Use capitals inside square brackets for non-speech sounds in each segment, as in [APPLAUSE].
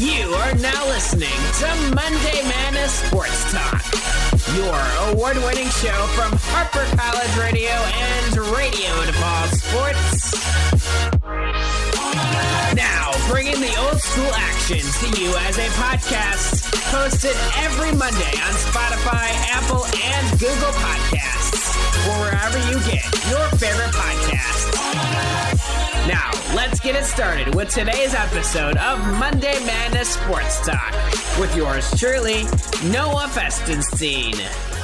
You are now listening to Monday Madness Sports Talk, your award winning show from Harper College Radio and Radio DePaul Sports. Now, bringing the old school action to you as a podcast, hosted every Monday on Spotify, Apple, and Google Podcasts, wherever you get your favorite podcast. Now, let's get it started with today's episode of Monday Madness Sports Talk with yours truly, Noah Festenstein.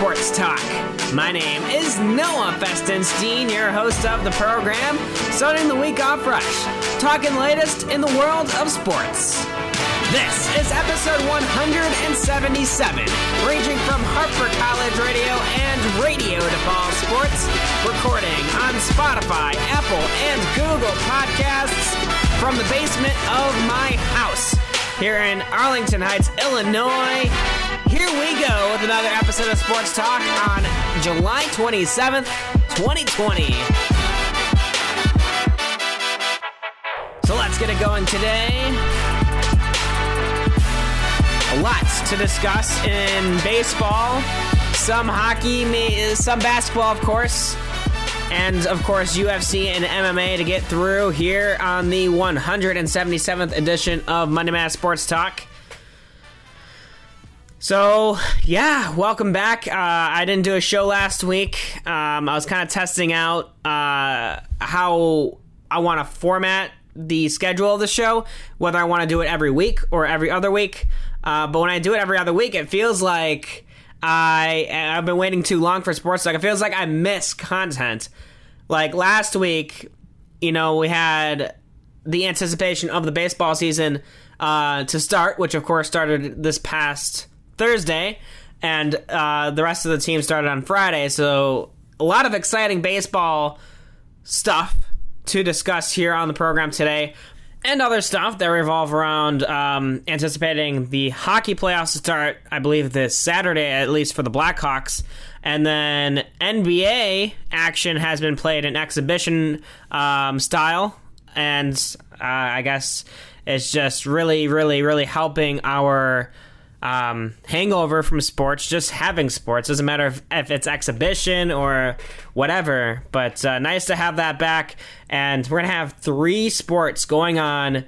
Sports Talk. My name is Noah Festenstein, your host of the program, starting the week off fresh, talking latest in the world of sports. This is episode 177, ranging from Harper College Radio and Radio to DePaul Sports, recording on Spotify, Apple, and Google Podcasts from the basement of my house here in Arlington Heights, Illinois. Here we go with another episode of Sports Talk on July 27th, 2020. So let's get it going today. A lot to discuss in baseball, some hockey, some basketball, of course and of course UFC and MMA to get through here on the 177th edition of Monday Madness Sports Talk. So yeah, welcome back. Uh, I didn't do a show last week. Um, I was kind of testing out uh, how I want to format the schedule of the show, whether I want to do it every week or every other week. Uh, but when I do it every other week, it feels like I I've been waiting too long for sports talk. It feels like I miss content. Like last week, you know, we had the anticipation of the baseball season uh, to start, which of course started this past Thursday, and uh, the rest of the team started on Friday. So a lot of exciting baseball stuff to discuss here on the program today and other stuff that revolve around um, anticipating the hockey playoffs to start, I believe, this Saturday, at least for the Blackhawks. And then NBA action has been played in exhibition um, style. And uh, I guess it's just really, really, really helping our um, hangover from sports, just having sports. Doesn't matter if, if it's exhibition or whatever, but uh, nice to have that back. And we're going to have three sports going on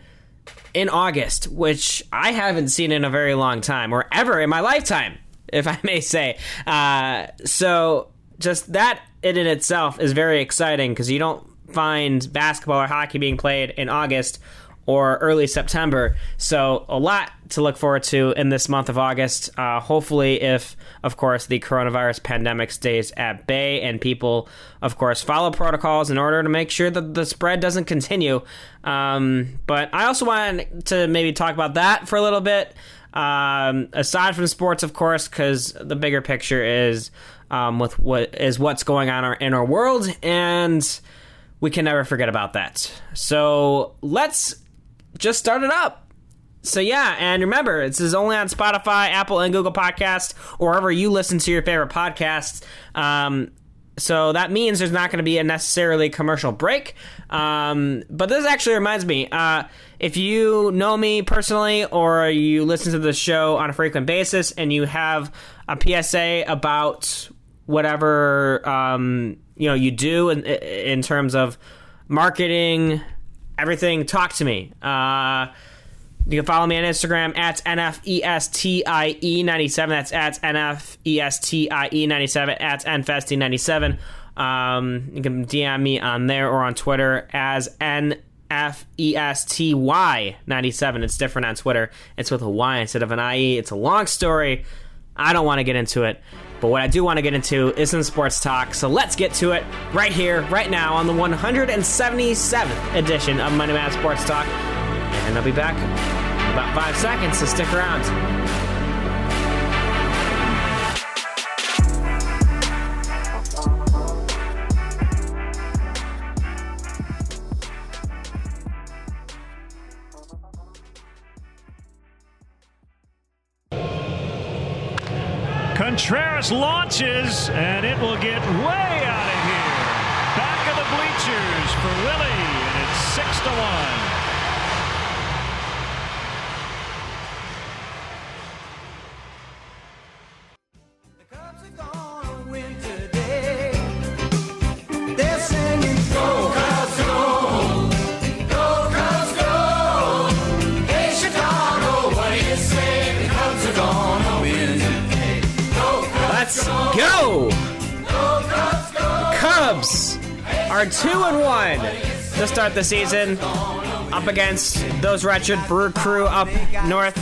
in August, which I haven't seen in a very long time or ever in my lifetime, if I may say. Uh, so just that in itself is very exciting because you don't find basketball or hockey being played in August or early September. So, a lot to look forward to in this month of August. Uh, hopefully, if, of course, the coronavirus pandemic stays at bay and people, of course, follow protocols in order to make sure that the spread doesn't continue. Um, but I also wanted to maybe talk about that for a little bit. Um, aside from sports, of course, because the bigger picture is um, with what is what's going on in our world, and we can never forget about that. So let's just start it up. So yeah, and remember, this is only on Spotify, Apple, and Google Podcasts, or wherever you listen to your favorite podcasts. Um, so that means there's not going to be a necessarily commercial break. Um, but this actually reminds me, uh, if you know me personally or you listen to the show on a frequent basis and you have a PSA about whatever um, you know you do in, in terms of marketing, everything, talk to me. Uh, you can follow me on Instagram at NFESTIE97. That's at NFESTIE97 at NFESTIE97. Um, you can DM me on there or on Twitter as NFESTY97. It's different on Twitter. It's with a Y instead of an IE. It's a long story. I don't want to get into it. But what I do want to get into is some sports talk. So let's get to it right here, right now, on the 177th edition of Monday Mad Sports Talk. And I'll be back in about five seconds, so stick around. Contreras launches, and it will get way out of here. Back of the bleachers for Willie, and it's 6 to 1. Are two and one to start the season up against those wretched Brew Crew up north,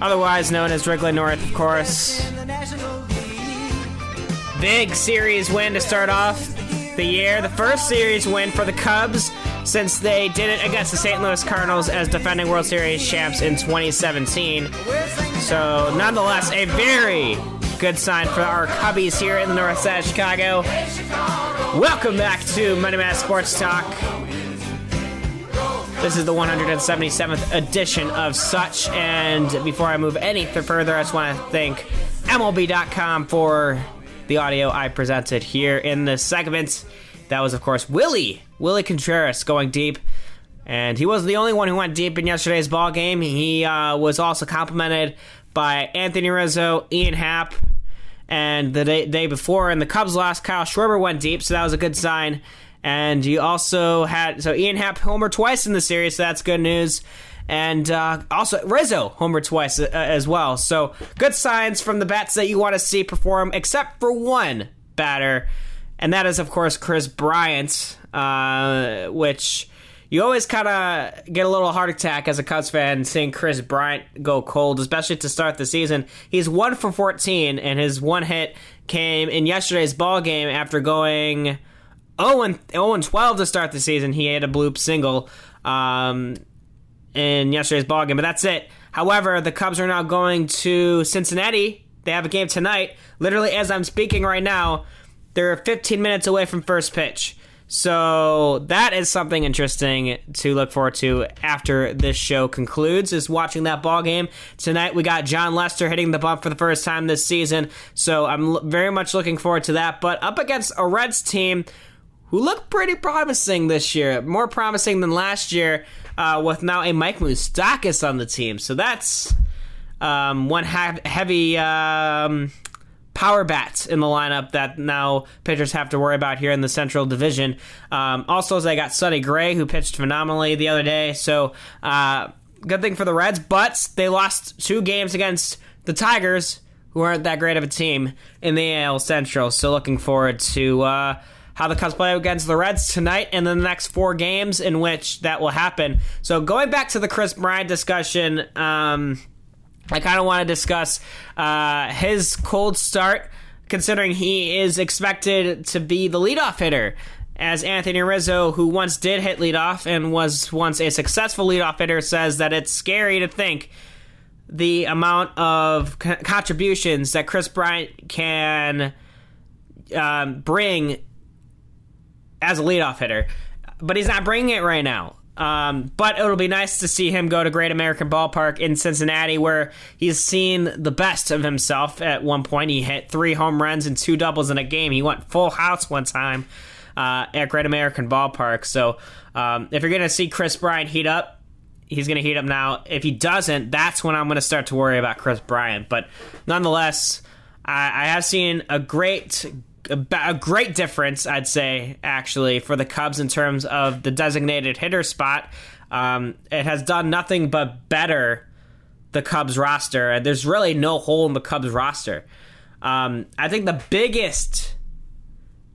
otherwise known as Wrigley North, of course. Big series win to start off the year. The first series win for the Cubs since they did it against the St. Louis Cardinals as defending World Series champs in 2017. So, nonetheless, a very good sign for our Cubbies here in the north side of Chicago. Welcome back to Monday Madness Sports Talk. This is the 177th edition of such. And before I move any further, I just want to thank MLB.com for the audio I presented here in this segment. That was, of course, Willie, Willie Contreras going deep. And he wasn't the only one who went deep in yesterday's ball game. He uh, was also complimented by Anthony Rizzo, Ian Happ, and the day, day before in the Cubs lost, Kyle Schwarber went deep, so that was a good sign. And you also had so Ian Happ homer twice in the series, so that's good news. And uh, also Rizzo homer twice uh, as well. So good signs from the bats that you want to see perform, except for one batter, and that is of course Kris Bryant, uh, which you always kind of get a little heart attack as a Cubs fan seeing Kris Bryant go cold, especially to start the season. He's one for 14, and his one hit came in yesterday's ball game after going 0 and 0 and 12 to start the season. He had a bloop single um, in yesterday's ball game, but that's it. However, the Cubs are now going to Cincinnati. They have a game tonight. Literally, as I'm speaking right now, they're 15 minutes away from first pitch. So that is something interesting to look forward to after this show concludes. Is watching that ball game tonight. We got Jon Lester hitting the bump for the first time this season, so I'm very much looking forward to that. But up against a Reds team who look pretty promising this year, more promising than last year, uh, with now a Mike Moustakas on the team. So that's um, one ha- heavy. Um, power bats in the lineup that now pitchers have to worry about here in the Central Division. Um, also, they got Sonny Gray, who pitched phenomenally the other day. So, uh, good thing for the Reds, but they lost two games against the Tigers, who aren't that great of a team in the AL Central. So, looking forward to. Uh, how the Cubs play against the Reds tonight and the next four games in which that will happen. So going back to the Kris Bryant discussion, um, I kind of want to discuss uh, his cold start, considering he is expected to be the leadoff hitter. As Anthony Rizzo, who once did hit leadoff and was once a successful leadoff hitter, says that it's scary to think the amount of co- contributions that Kris Bryant can um, bring as a leadoff hitter. But he's not bringing it right now. Um, but it'll be nice to see him go to Great American Ballpark in Cincinnati, where he's seen the best of himself. At one point, he hit three home runs and two doubles in a game. He went full house one time uh, at Great American Ballpark. So, um, if you're going to see Kris Bryant heat up, he's going to heat up now. If he doesn't, that's when I'm going to start to worry about Kris Bryant. But nonetheless, I, I have seen a great a, great difference, I'd say, actually, for the Cubs in terms of the designated hitter spot. Um, it has done nothing but better the Cubs roster, and there's really no hole in the Cubs roster. Um, I think the biggest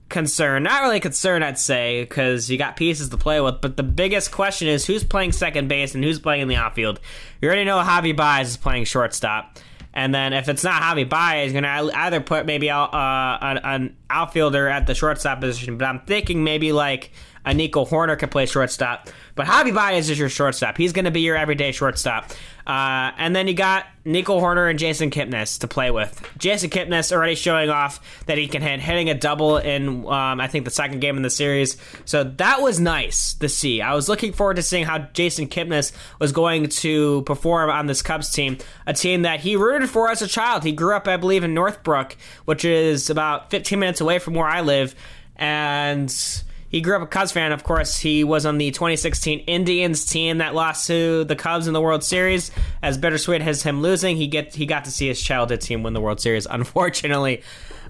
concern, not really concern, I'd say, because you got pieces to play with, but the biggest question is who's playing second base and who's playing in the outfield. You already know Javi Baez is playing shortstop. And then if it's not Javi Baez, he's going to either put maybe uh, an, an, outfielder at the shortstop position, but I'm thinking maybe like a Nico Hoerner can play shortstop. But Javi Baez is your shortstop. He's going to be your everyday shortstop. Uh, and then you got Nico Hoerner and Jason Kipnis to play with. Jason Kipnis already showing off that he can hit, hitting a double in, um, I think, the second game in the series. So that was nice to see. I was looking forward to seeing how Jason Kipnis was going to perform on this Cubs team, a team that he rooted for as a child. He grew up, I believe, in Northbrook, which is about 15 minutes away from where I live. And he grew up a Cubs fan, of course. He was on the 2016 Indians team that lost to the Cubs in the World Series. As bittersweet as him losing, he get he got to see his childhood team win the World Series. [LAUGHS] Unfortunately,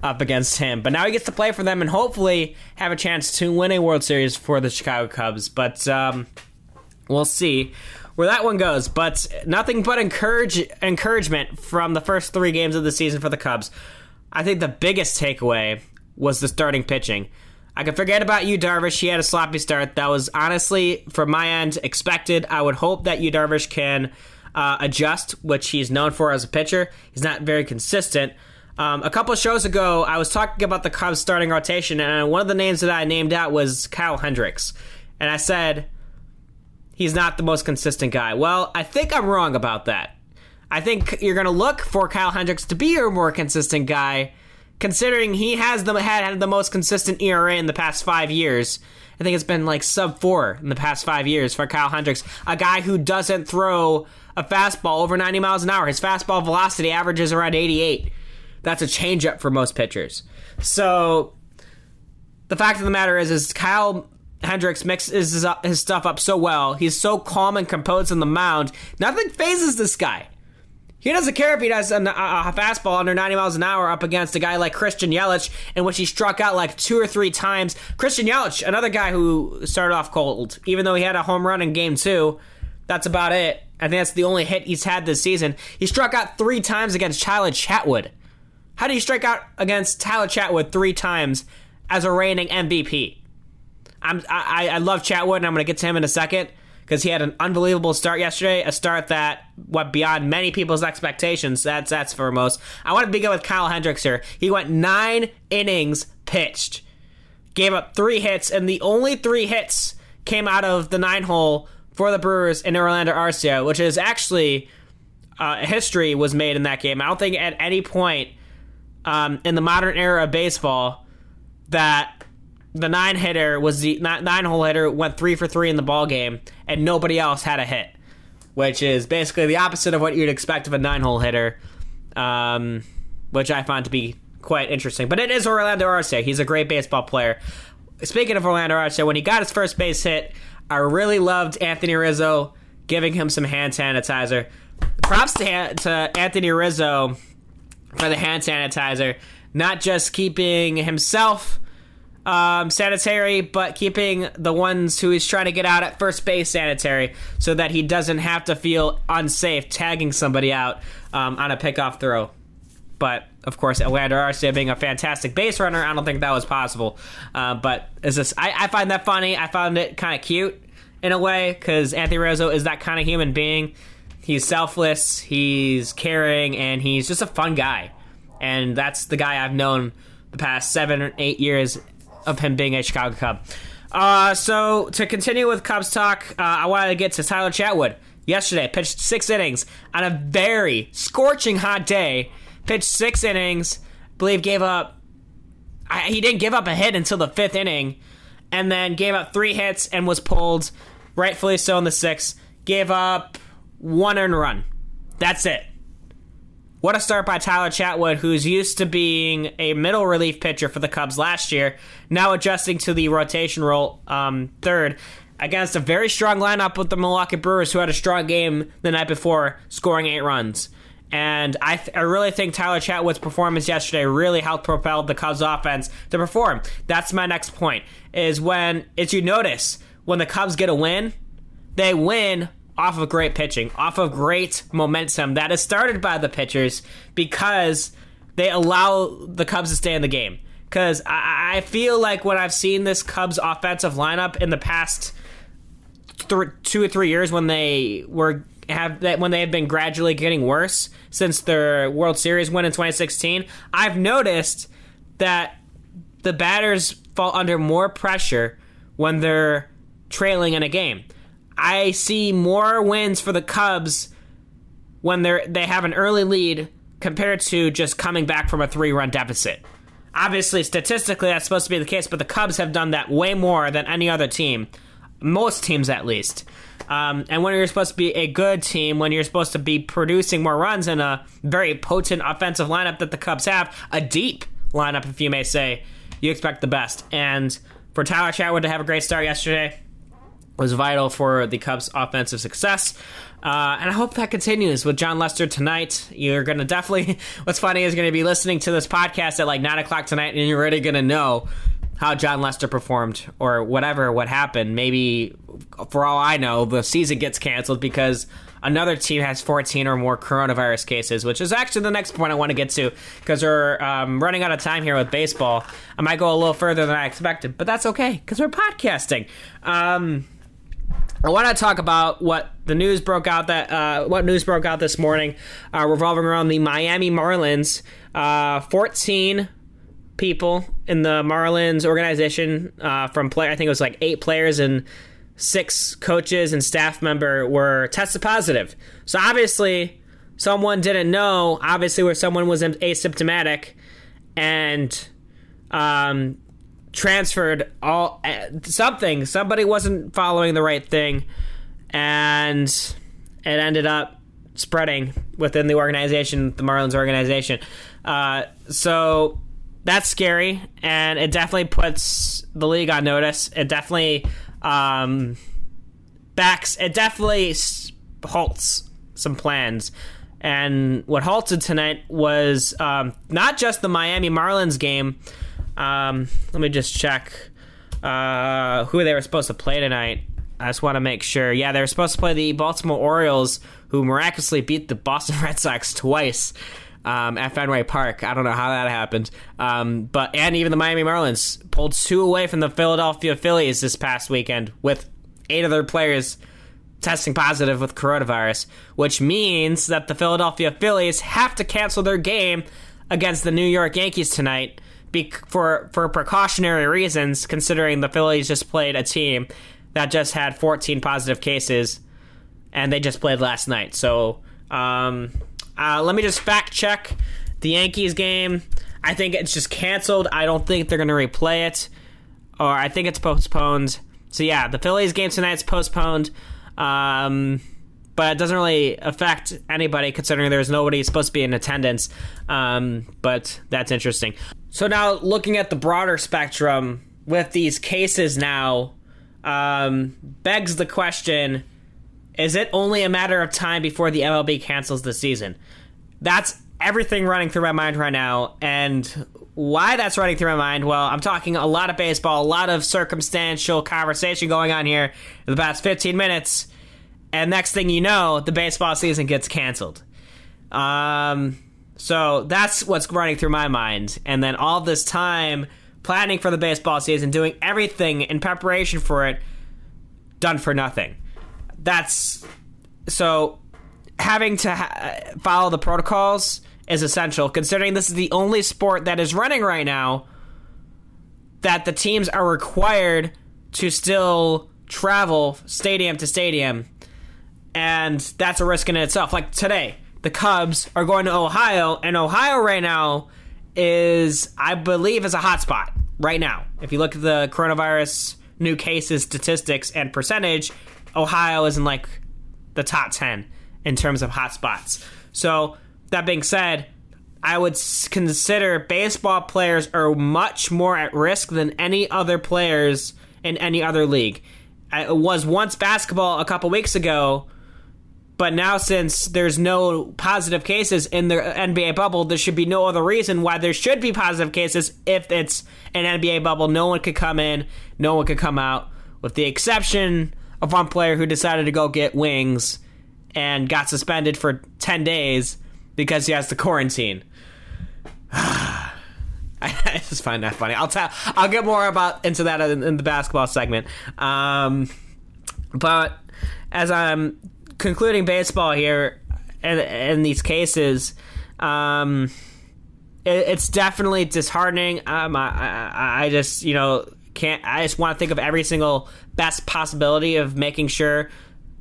up against him, but now he gets to play for them and hopefully have a chance to win a World Series for the Chicago Cubs. But um, we'll see where that one goes. But nothing but encourage encouragement from the first three games of the season for the Cubs. I think the biggest takeaway was the starting pitching. I can forget about Yu Darvish. He had a sloppy start. That was honestly, from my end, expected. I would hope that Yu Darvish can uh, adjust, which he's known for as a pitcher. He's not very consistent. Um, a couple shows ago, I was talking about the Cubs starting rotation, and one of the names that I named out was Kyle Hendricks. And I said, he's not the most consistent guy. Well, I think I'm wrong about that. I think you're going to look for Kyle Hendricks to be your more consistent guy considering he has the had the most consistent ERA in the past five years. I think it's been like sub four in the past five years for Kyle Hendricks, a guy who doesn't throw a fastball over 90 miles an hour. His fastball velocity averages around 88. That's a changeup for most pitchers. So the fact of the matter is, is Kyle Hendricks mixes his, his stuff up so well. He's so calm and composed on the mound. Nothing phases this guy. He doesn't care if he does a, a, fastball under 90 miles an hour up against a guy like Christian Yelich, in which he struck out like two or three times. Christian Yelich, another guy who started off cold, even though he had a home run in game two. That's about it. I think that's the only hit he's had this season. He struck out three times against Tyler Chatwood. How do you strike out against Tyler Chatwood three times as a reigning MVP? I'm, I, I love Chatwood, and I'm going to get to him in a second because he had an unbelievable start yesterday, a start that went beyond many people's expectations. That's that's for most. I want to begin with Kyle Hendricks here. He went nine innings pitched, gave up three hits, and the only three hits came out of the nine hole for the Brewers in Orlando Arcia, which is actually uh, history was made in that game. I don't think at any point um, in the modern era of baseball that the nine hitter was the nine hole hitter went three for three in the ball game, and nobody else had a hit, which is basically the opposite of what you'd expect of a nine hole hitter, um, which I find to be quite interesting. But it is Orlando Arcia. He's a great baseball player. Speaking of Orlando Arcia, when he got his first base hit, I really loved Anthony Rizzo giving him some hand sanitizer. Props to, to Anthony Rizzo for the hand sanitizer, not just keeping himself um, sanitary, but keeping the ones who he's trying to get out at first base sanitary so that he doesn't have to feel unsafe tagging somebody out um, on a pickoff throw. But of course, Orlando Arcia being a fantastic base runner, I don't think that was possible. Uh, but is this? I, I, find that funny. I found it kind of cute in a way because Anthony Rizzo is that kind of human being. He's selfless, he's caring, and he's just a fun guy. And that's the guy I've known the past seven or eight years of him being a Chicago Cub. Uh, so to continue with Cubs talk, uh, I wanted to get to Tyler Chatwood. Yesterday, pitched six innings on a very scorching hot day. Pitched six innings. Believe gave up. I, he didn't give up a hit until the fifth inning, and then gave up three hits and was pulled, rightfully so in the sixth. Gave up one earned run. That's it. What a start by Tyler Chatwood, who's used to being a middle relief pitcher for the Cubs last year, now adjusting to the rotation role um, third against a very strong lineup with the Milwaukee Brewers, who had a strong game the night before, scoring eight runs. And I, th- I really think Tyler Chatwood's performance yesterday really helped propel the Cubs offense to perform. That's my next point. Is when, as you notice, when the Cubs get a win, they win off of great pitching, off of great momentum that is started by the pitchers because they allow the Cubs to stay in the game. Because I, I, feel like when I've seen this Cubs offensive lineup in the past th- two or three years, when they were have that when they have been gradually getting worse since their World Series win in 2016, I've noticed that the batters fall under more pressure when they're trailing in a game. I see more wins for the Cubs when they're they have an early lead compared to just coming back from a three run deficit. Obviously, statistically, that's supposed to be the case, but the Cubs have done that way more than any other team, most teams at least. Um, and when you're supposed to be a good team, when you're supposed to be producing more runs in a very potent offensive lineup that the Cubs have, a deep lineup, if you may say, you expect the best. And for Tyler Chatwood to have a great start yesterday was vital for the Cubs' offensive success. Uh, and I hope that continues with Jon Lester tonight. You're going to definitely, [LAUGHS] what's funny is going to be listening to this podcast at like 9 o'clock tonight, and you're already going to know how Jon Lester performed or whatever, what happened. Maybe, for all I know, the season gets canceled because another team has 14 or more coronavirus cases, which is actually the next point I want to get to because we're um, running out of time here with baseball. I might go a little further than I expected, but that's okay because we're podcasting. Um, I want to talk about what the news broke out that uh, what news broke out this morning, uh, revolving around the Miami Marlins. Uh, Fourteen people in the Marlins organization uh, from play. I think it was like eight players and six coaches and staff member were tested positive. So obviously, someone didn't know. Obviously, where someone was asymptomatic and um, transferred all uh, something. Somebody wasn't following the right thing, and it ended up spreading within the organization, the Marlins organization. Uh, so that's scary, and it definitely puts the league on notice. It definitely um, backs. It definitely halts some plans. And what halted tonight was um, not just the Miami Marlins game um, let me just check uh, who they were supposed to play tonight. I just want to make sure. Yeah, they were supposed to play the Baltimore Orioles, who miraculously beat the Boston [LAUGHS] Red Sox twice um, at Fenway Park. I don't know how that happened. Um, but and even the Miami Marlins pulled two away from the Philadelphia Phillies this past weekend with eight of their players testing positive with coronavirus, which means that the Philadelphia Phillies have to cancel their game against the New York Yankees tonight be- for for precautionary reasons, considering the Phillies just played a team that just had 14 positive cases, and they just played last night. So um, uh, let me just fact check the Yankees game. I think it's just canceled. I don't think they're going to replay it, or I think it's postponed. So yeah, the Phillies game tonight's postponed. Um, but it doesn't really affect anybody considering there's nobody supposed to be in attendance. Um, but that's interesting. So now looking at the broader spectrum with these cases now, um, begs the question: Is it only a matter of time before the MLB cancels the season? That's everything running through my mind right now, and why that's running through my mind. Well, I'm talking a lot of baseball, a lot of circumstantial conversation going on here in the past 15 minutes, and next thing you know, the baseball season gets canceled. Um, so that's what's running through my mind. And then all this time planning for the baseball season, doing everything in preparation for it, done for nothing. That's so having to ha- follow the protocols is essential, considering this is the only sport that is running right now that the teams are required to still travel stadium to stadium. And that's a risk in itself. Like today, the Cubs are going to Ohio, and Ohio right now is, I believe, is a hotspot right now. If you look at the coronavirus new cases statistics and percentage, Ohio is in like the top 10 in terms of hotspots. So, that being said, I would consider baseball players are much more at risk than any other players in any other league. It was once basketball a couple weeks ago but now, since there's no positive cases in the NBA bubble, there should be no other reason why there should be positive cases if it's an NBA bubble. No one could come in, no one could come out, with the exception of one player who decided to go get wings and got suspended for 10 days because he has to quarantine. [SIGHS] [SIGHS] I just find that funny. I'll tell. I'll get more about into that in, in the basketball segment. Um, but as I'm concluding baseball here, in, in these cases, um, it, it's definitely disheartening. Um, I, I, I just you know can't. I just want to think of every single best possibility of making sure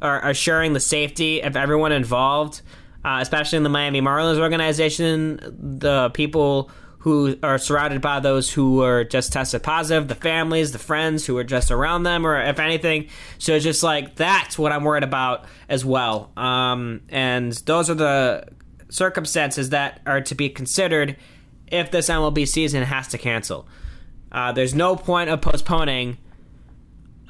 or assuring the safety of everyone involved, uh, especially in the Miami Marlins organization. The people who are surrounded by those who are just tested positive, the families, the friends who are just around them, or if anything. So it's just like that's what I'm worried about as well. Um, and those are the circumstances that are to be considered if this MLB season has to cancel. Uh, there's no point of postponing.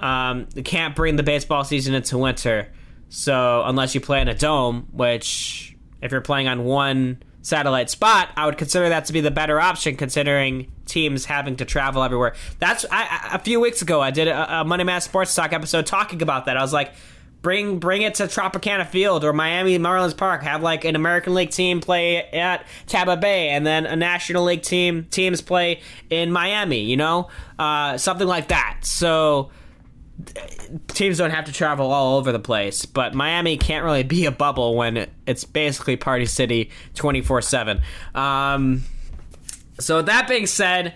Um, you can't bring the baseball season into winter. So unless you play in a dome, which if you're playing on one satellite spot, I would consider that to be the better option, considering teams having to travel everywhere. That's I, a few weeks ago. I did a, a Monday Madness Sports Talk episode talking about that. I was like, bring bring it to Tropicana Field or Miami Marlins Park. Have like an American League team play at Tampa Bay, and then a National League team teams play in Miami. You know, uh, something like that. So teams don't have to travel all over the place, but Miami can't really be a bubble when it's basically Party City 24 um, 7. So, that being said,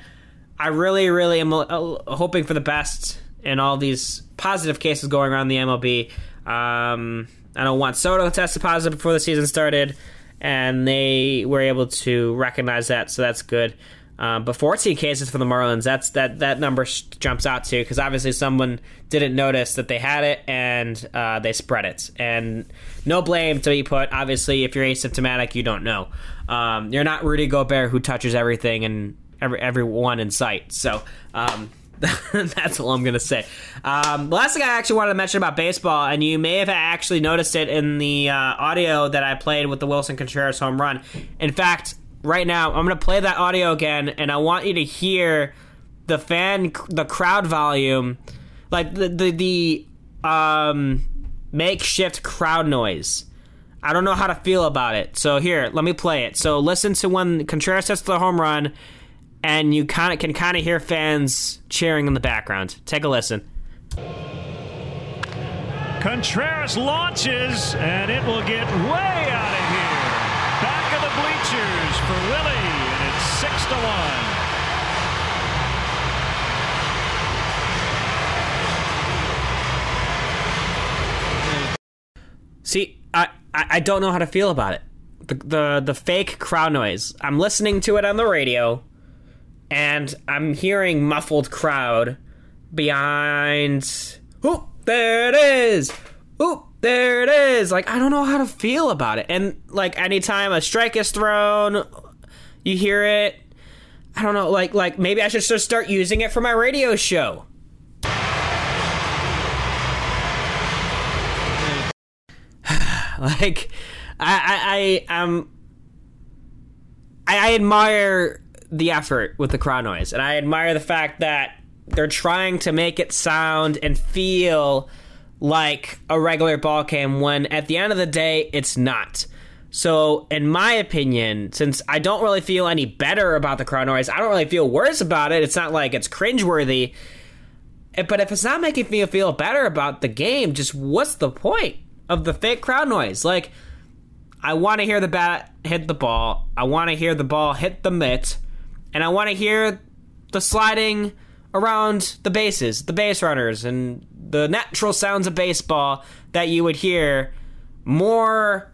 I really, really am uh, hoping for the best in all these positive cases going around the MLB. Um, I don't want Soto tested positive before the season started, and they were able to recognize that, so that's good. Um, but 14 cases for the Marlins, that's that that number sh- jumps out too because obviously someone didn't notice that they had it and uh, they spread it. And no blame to be put. Obviously, if you're asymptomatic, you don't know. Um, you're not Rudy Gobert who touches everything and every everyone in sight. So. Um, [LAUGHS] that's all I'm gonna say. Um, the last thing I actually wanted to mention about baseball, and you may have actually noticed it in the uh, audio that I played with the Willson Contreras home run. In fact, right now. I'm going to play that audio again, and I want you to hear the fan, the crowd volume, like the the, the um, makeshift crowd noise. I don't know how to feel about it. So here, let me play it. So listen to when Contreras hits the home run, and you kind of can kind of hear fans cheering in the background. Take a listen. Contreras launches, and it will get way out of here for Willie, and it's six to one. See, I, I don't know how to feel about it. The, the the fake crowd noise. I'm listening to it on the radio, and I'm hearing muffled crowd behind. Oh, there it is. Oh, there it is. Like I don't know how to feel about it. And like anytime a strike is thrown, you hear it. I don't know. Like like maybe I should just start using it for my radio show. [SIGHS] like I I, I um I, I admire the effort with the crowd noise, and I admire the fact that they're trying to make it sound and feel like a regular ball game when at the end of the day it's not. So, in my opinion, since I don't really feel any better about the crowd noise, I don't really feel worse about it. It's not like it's cringeworthy. But if it's not making me feel better about the game, just what's the point of the fake crowd noise? Like, I want to hear the bat hit the ball. I want to hear the ball hit the mitt. And I want to hear the sliding around the bases, the base runners, and the natural sounds of baseball that you would hear more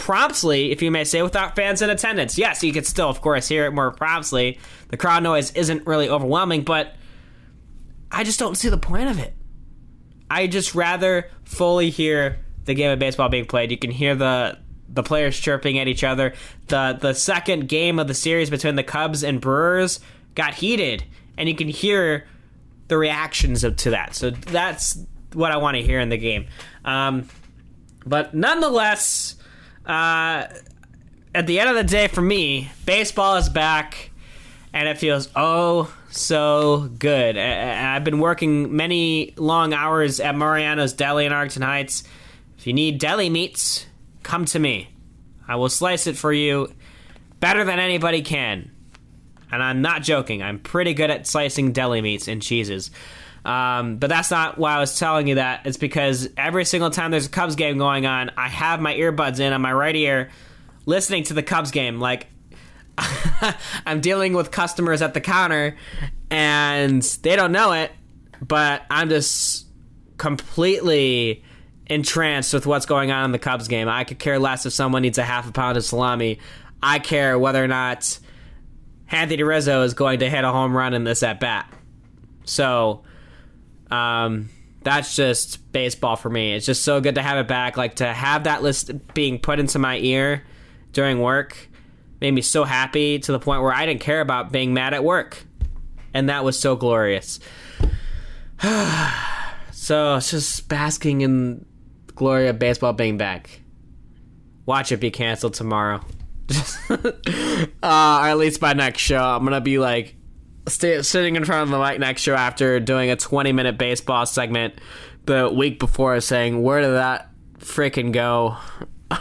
promptly, if you may say, without fans in attendance. Yes, you could still, of course, hear it more promptly. The crowd noise isn't really overwhelming, but I just don't see the point of it. I just rather fully hear the game of baseball being played. You can hear the the players chirping at each other. The the second game of the series between the Cubs and Brewers got heated and you can hear the reactions to that. So that's what I want to hear in the game. Um, but nonetheless, uh, at the end of the day, for me, baseball is back, and it feels oh so good. I've been working many long hours at Mariano's Deli in Arlington Heights. If you need deli meats, come to me. I will slice it for you better than anybody can and I'm not joking. I'm pretty good at slicing deli meats and cheeses. Um, but that's not why I was telling you that. It's because every single time there's a Cubs game going on, I have my earbuds in on my right ear, listening to the Cubs game. Like [LAUGHS] I'm dealing with customers at the counter, and they don't know it, but I'm just completely entranced with what's going on in the Cubs game. I could care less if someone needs a half a pound of salami. I care whether or not Anthony Rizzo is going to hit a home run in this at bat. So, um, that's just baseball for me. It's just so good to have it back. Like to have that list being put into my ear during work made me so happy to the point where I didn't care about being mad at work. And that was so glorious. [SIGHS] so it's just basking in glory of baseball being back. Watch it be canceled tomorrow. [LAUGHS] uh, or at least by next show. I'm gonna be like sitting in front of the mic next show after doing a 20 minute baseball segment the week before, saying, "Where did that freaking go?" [LAUGHS]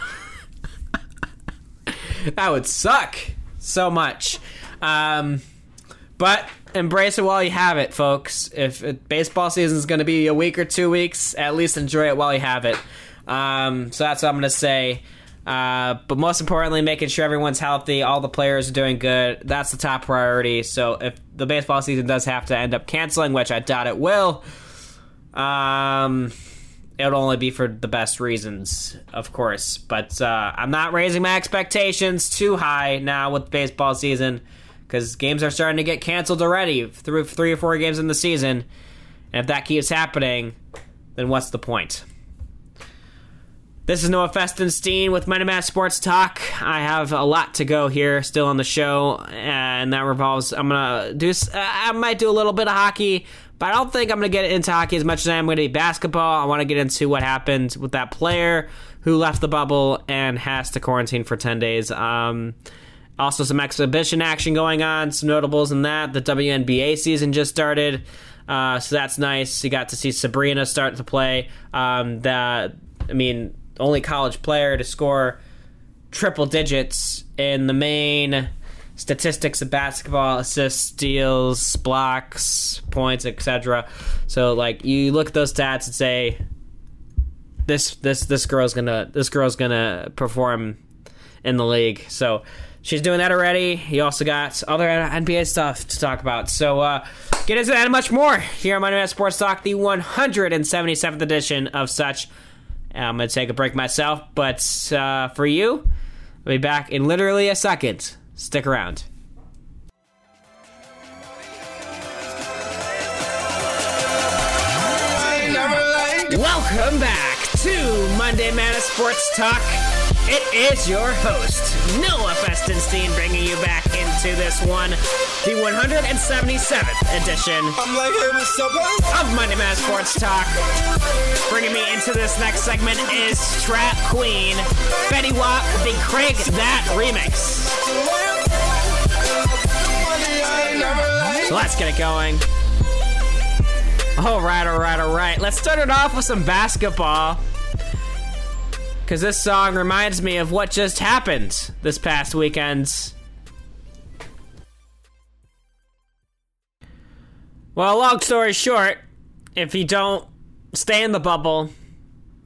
that would suck so much. Um, but embrace it while you have it, folks. If baseball season is going to be a week or two weeks, at least enjoy it while you have it. Um, so that's what I'm going to say. Uh, but most importantly, making sure everyone's healthy, all the players are doing good. That's the top priority. So if the baseball season does have to end up canceling, which I doubt it will, um, it'll only be for the best reasons, of course. But uh, I'm not raising my expectations too high now with baseball season because games are starting to get canceled already through three or four games in the season. And if that keeps happening, then what's the point? This is Noah Festenstein with Monday Madness Sports Talk. I have a lot to go here still on the show, and that revolves. I'm gonna do. I might do a little bit of hockey, but I don't think I'm gonna get into hockey as much as I am gonna be basketball. I want to get into what happened with that player who left the bubble and has to quarantine for 10 days. Um, also, some exhibition action going on. Some notables in that. The WNBA season just started. Uh, so that's nice. You got to see Sabrina start to play. Um, that I mean, only college player to score triple digits in the main. Statistics of basketball assists steals blocks points etc so like you look at those stats and say this this this girl's gonna this girl's gonna perform in the league. So she's doing that already. You also got other nba stuff to talk about. So uh get into that and much more here on Monday Night Sports Talk, the 177th edition of such I'm going to take a break myself, but uh, for you, I'll be back in literally a second. Stick around. Welcome back to Monday Man of Sports Talk. It is your host, Noah Festenstein, bringing you back into this one, the 177th edition of Monday Madness Sports Talk. Bringing me into this next segment is Trap Queen, Fetty Wap, the Crankdat remix. So let's get it going. All right, all right, all right. Let's start it off with some basketball. Because this song reminds me of what just happened this past weekend. Well, long story short, if you don't stay in the bubble,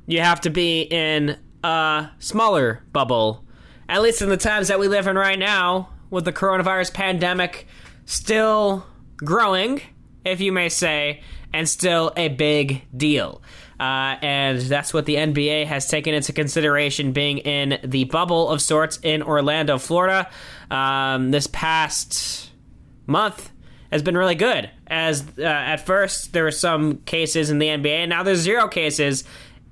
you have to be in a smaller bubble. At least in the times that we live in right now, with the coronavirus pandemic still growing, if you may say, and still a big deal. Uh, and that's what the NBA has taken into consideration being in the bubble of sorts in Orlando, Florida. Um, this past month has been really good. As uh, at first there were some cases in the NBA, and now there's zero cases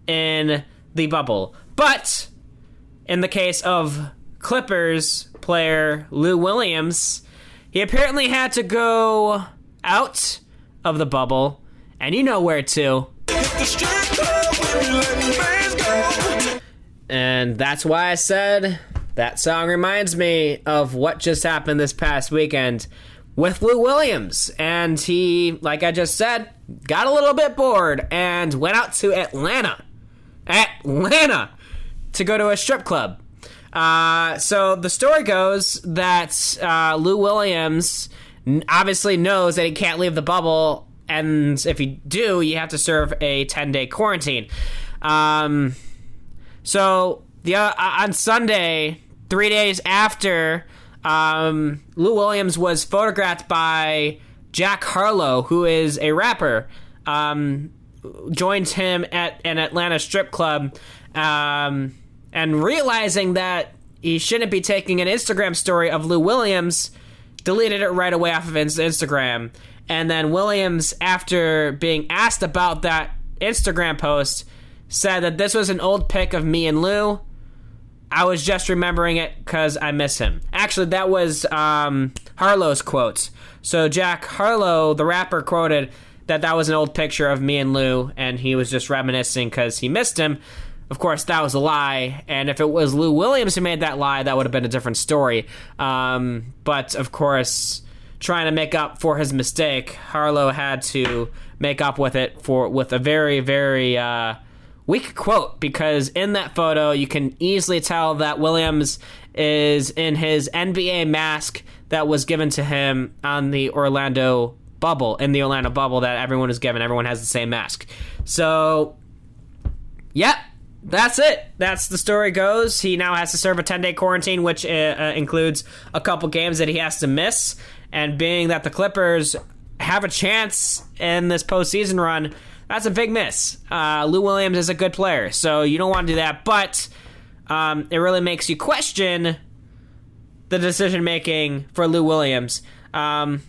in the bubble. But in the case of Clippers player Lou Williams, he apparently had to go out of the bubble, and you know where to. And that's why I said that song reminds me of what just happened this past weekend with Lou Williams. And he, like I just said, got a little bit bored and went out to Atlanta. Atlanta! To go to a strip club. Uh, so the story goes that uh, Lou Williams obviously knows that he can't leave the bubble and if you do, you have to serve a 10 day quarantine. Um, so the uh, on Sunday, three days after um, Lou Williams was photographed by Jack Harlow, who is a rapper, um, joins him at an Atlanta strip club, um, and realizing that he shouldn't be taking an Instagram story of Lou Williams, deleted it right away off of Instagram. And then Williams, after being asked about that Instagram post, said that this was an old pic of me and Lou. I was just remembering it because I miss him. Actually, that was um, Harlow's quote. So Jack Harlow, the rapper, quoted that that was an old picture of me and Lou, and he was just reminiscing because he missed him. Of course, that was a lie, and if it was Lou Williams who made that lie, that would have been a different story. Um, but of course, trying to make up for his mistake, Harlow had to make up with it for with a very, very uh, weak quote because in that photo you can easily tell that Williams is in his NBA mask that was given to him on the Orlando bubble in the Orlando bubble that everyone is given. Everyone has the same mask. So, yep, that's it. That's the story goes. He now has to serve a 10 day quarantine, which uh, uh, includes a couple games that he has to miss. And being that the Clippers have a chance in this postseason run, that's a big miss. Uh, Lou Williams is a good player, so you don't want to do that. But um, it really makes you question the decision making for Lou Williams. Um,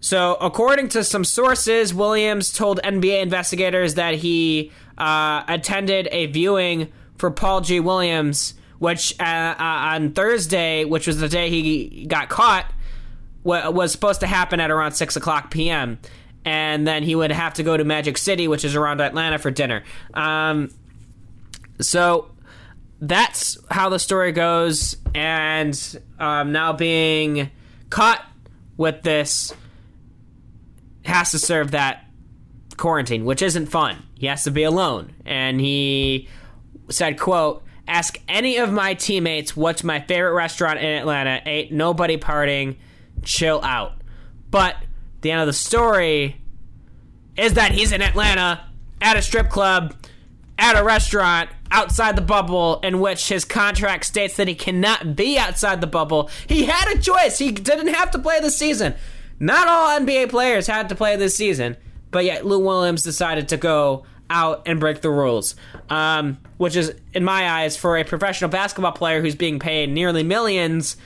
so, according to some sources, Williams told NBA investigators that he uh, attended a viewing for Paul G. Williams, which uh, uh, on Thursday, which was the day he got caught, was supposed to happen at around 6 o'clock p.m. And then he would have to go to Magic City, which is around Atlanta, for dinner. Um, so that's how the story goes. And um, now being caught with this has to serve that quarantine, which isn't fun. He has to be alone. And he said, quote, ask any of my teammates what's my favorite restaurant in Atlanta. Ain't nobody partying. Chill out. But the end of the story is that he's in Atlanta at a strip club, at a restaurant, outside the bubble, in which his contract states that he cannot be outside the bubble. He had a choice. He didn't have to play this season. Not all NBA players had to play this season, but yet Lou Williams decided to go out and break the rules, um, which is, in my eyes, for a professional basketball player who's being paid nearly millions,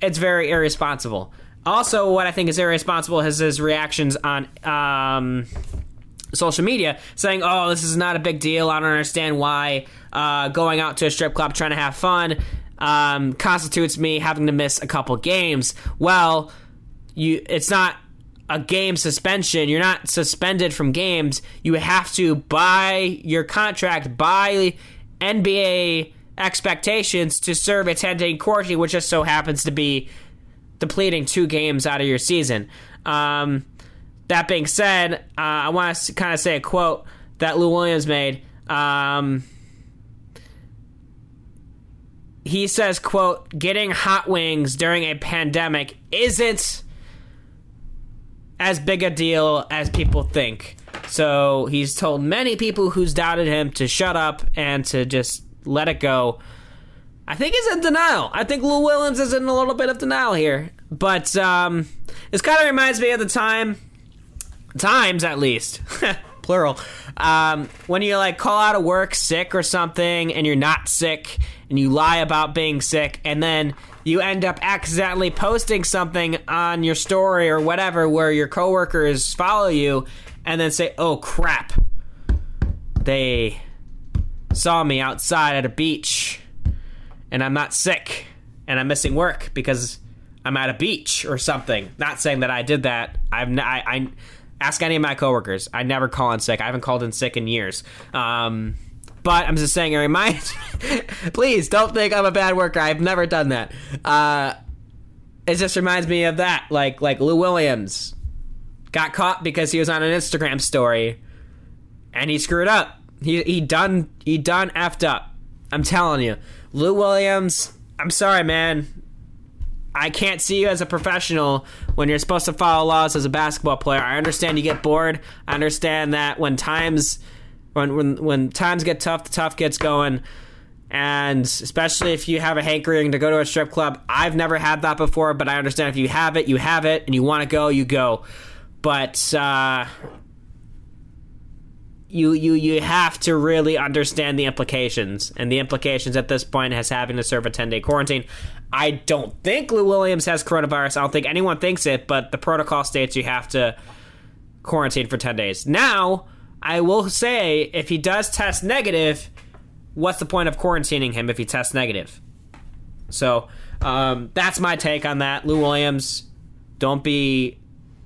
it's very irresponsible. Also, what I think is irresponsible is his reactions on um, social media, saying, "Oh, this is not a big deal. I don't understand why uh, going out to a strip club trying to have fun um, constitutes me having to miss a couple games." Well you it's not a game suspension. You're not suspended from games. You have to buy your contract buy NBA expectations to serve a 10 day quarantine, which just so happens to be depleting two games out of your season. Um, that being said, uh, I want to kind of say a quote that Lou Williams made. Um, he says, "quote Getting hot wings during a pandemic isn't." as big a deal as people think. So he's told many people who's doubted him to shut up and to just let it go. I think he's in denial. I think Lou Williams is in a little bit of denial here. But um, this kind of reminds me of the time, times at least, [LAUGHS] plural, um, when you like call out of work sick or something and you're not sick and you lie about being sick and then you end up accidentally posting something on your story or whatever where your coworkers follow you and then say, "Oh crap. They saw me outside at a beach and I'm not sick and I'm missing work because I'm at a beach or something." Not saying that I did that. I've n- I, I ask any of my coworkers. I never call in sick. I haven't called in sick in years. Um, but I'm just saying, a reminder. [LAUGHS] please don't think I'm a bad worker. I've never done that. Uh, it just reminds me of that, like like Lou Williams got caught because he was on an Instagram story, and he screwed up. He he done he done effed up. I'm telling you, Lou Williams. I'm sorry, man. I can't see you as a professional when you're supposed to follow laws as a basketball player. I understand you get bored. I understand that when times when when when times get tough, the tough gets going. And especially if you have a hankering to go to a strip club, I've never had that before, but I understand if you have it, you have it, and you want to go, you go. but uh, you you you have to really understand the implications, and the implications at this point has having to serve a ten day quarantine. I don't think Lou Williams has coronavirus. I don't think anyone thinks it, but the protocol states you have to quarantine for ten days. Now, I will say, if he does test negative, what's the point of quarantining him if he tests negative? So um, that's my take on that. Lou Williams, don't be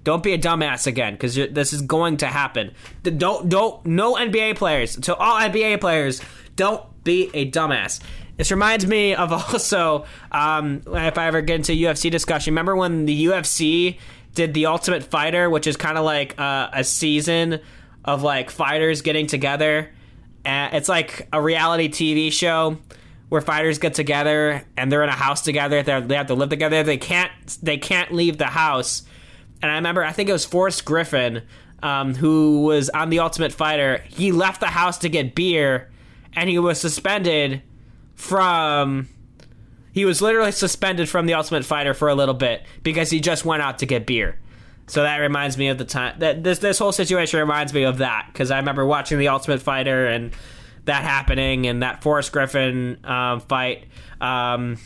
don't be a dumbass again because this is going to happen. Don't don't no NBA players. To all NBA players, don't be a dumbass. This reminds me of [LAUGHS] also um, if I ever get into UFC discussion. Remember when the UFC did the Ultimate Fighter, which is kind of like uh, a season of like fighters getting together. It's like a reality TV show where fighters get together and they're in a house together. They're, they have to live together. They can't they can't leave the house and I remember I think it was Forrest Griffin um, who was on the Ultimate Fighter. He left the house to get beer, and he was suspended from. He was literally suspended from the Ultimate Fighter for a little bit because he just went out to get beer. So that reminds me of the time that this this whole situation reminds me of that because I remember watching the Ultimate Fighter and that happening and that Forrest Griffin um, fight. Um,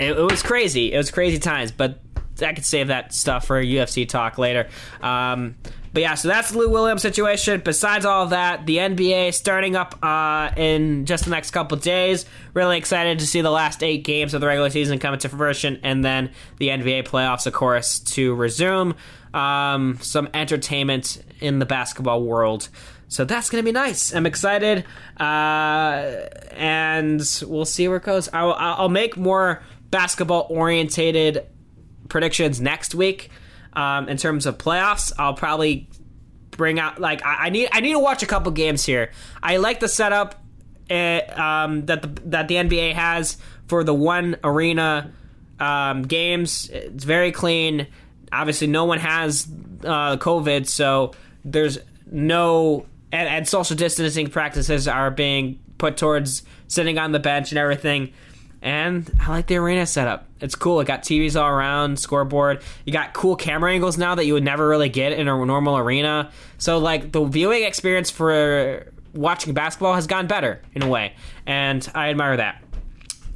it, it was crazy. It was crazy times, but I could save that stuff for a UFC talk later. Um, but yeah, so that's the Lou Williams situation. Besides all that, the NBA starting up uh, in just the next couple days. Really excited to see the last eight games of the regular season come into fruition, and then the NBA playoffs, of course, to resume. Um, some entertainment in the basketball world. So that's going to be nice. I'm excited, uh, and we'll see where it goes. I'll, I'll make more basketball orientated predictions next week. Um, in terms of playoffs, I'll probably bring out like I, I, need I need to watch a couple games here. I like the setup uh, um, that the that the NBA has for the one arena um, games. It's very clean. Obviously, no one has uh, COVID, so there's no and, and social distancing practices are being put towards sitting on the bench and everything. And I like the arena setup. It's cool. It got TVs all around, scoreboard. You got cool camera angles now that you would never really get in a normal arena. So like the viewing experience for watching basketball has gone better in a way, and I admire that.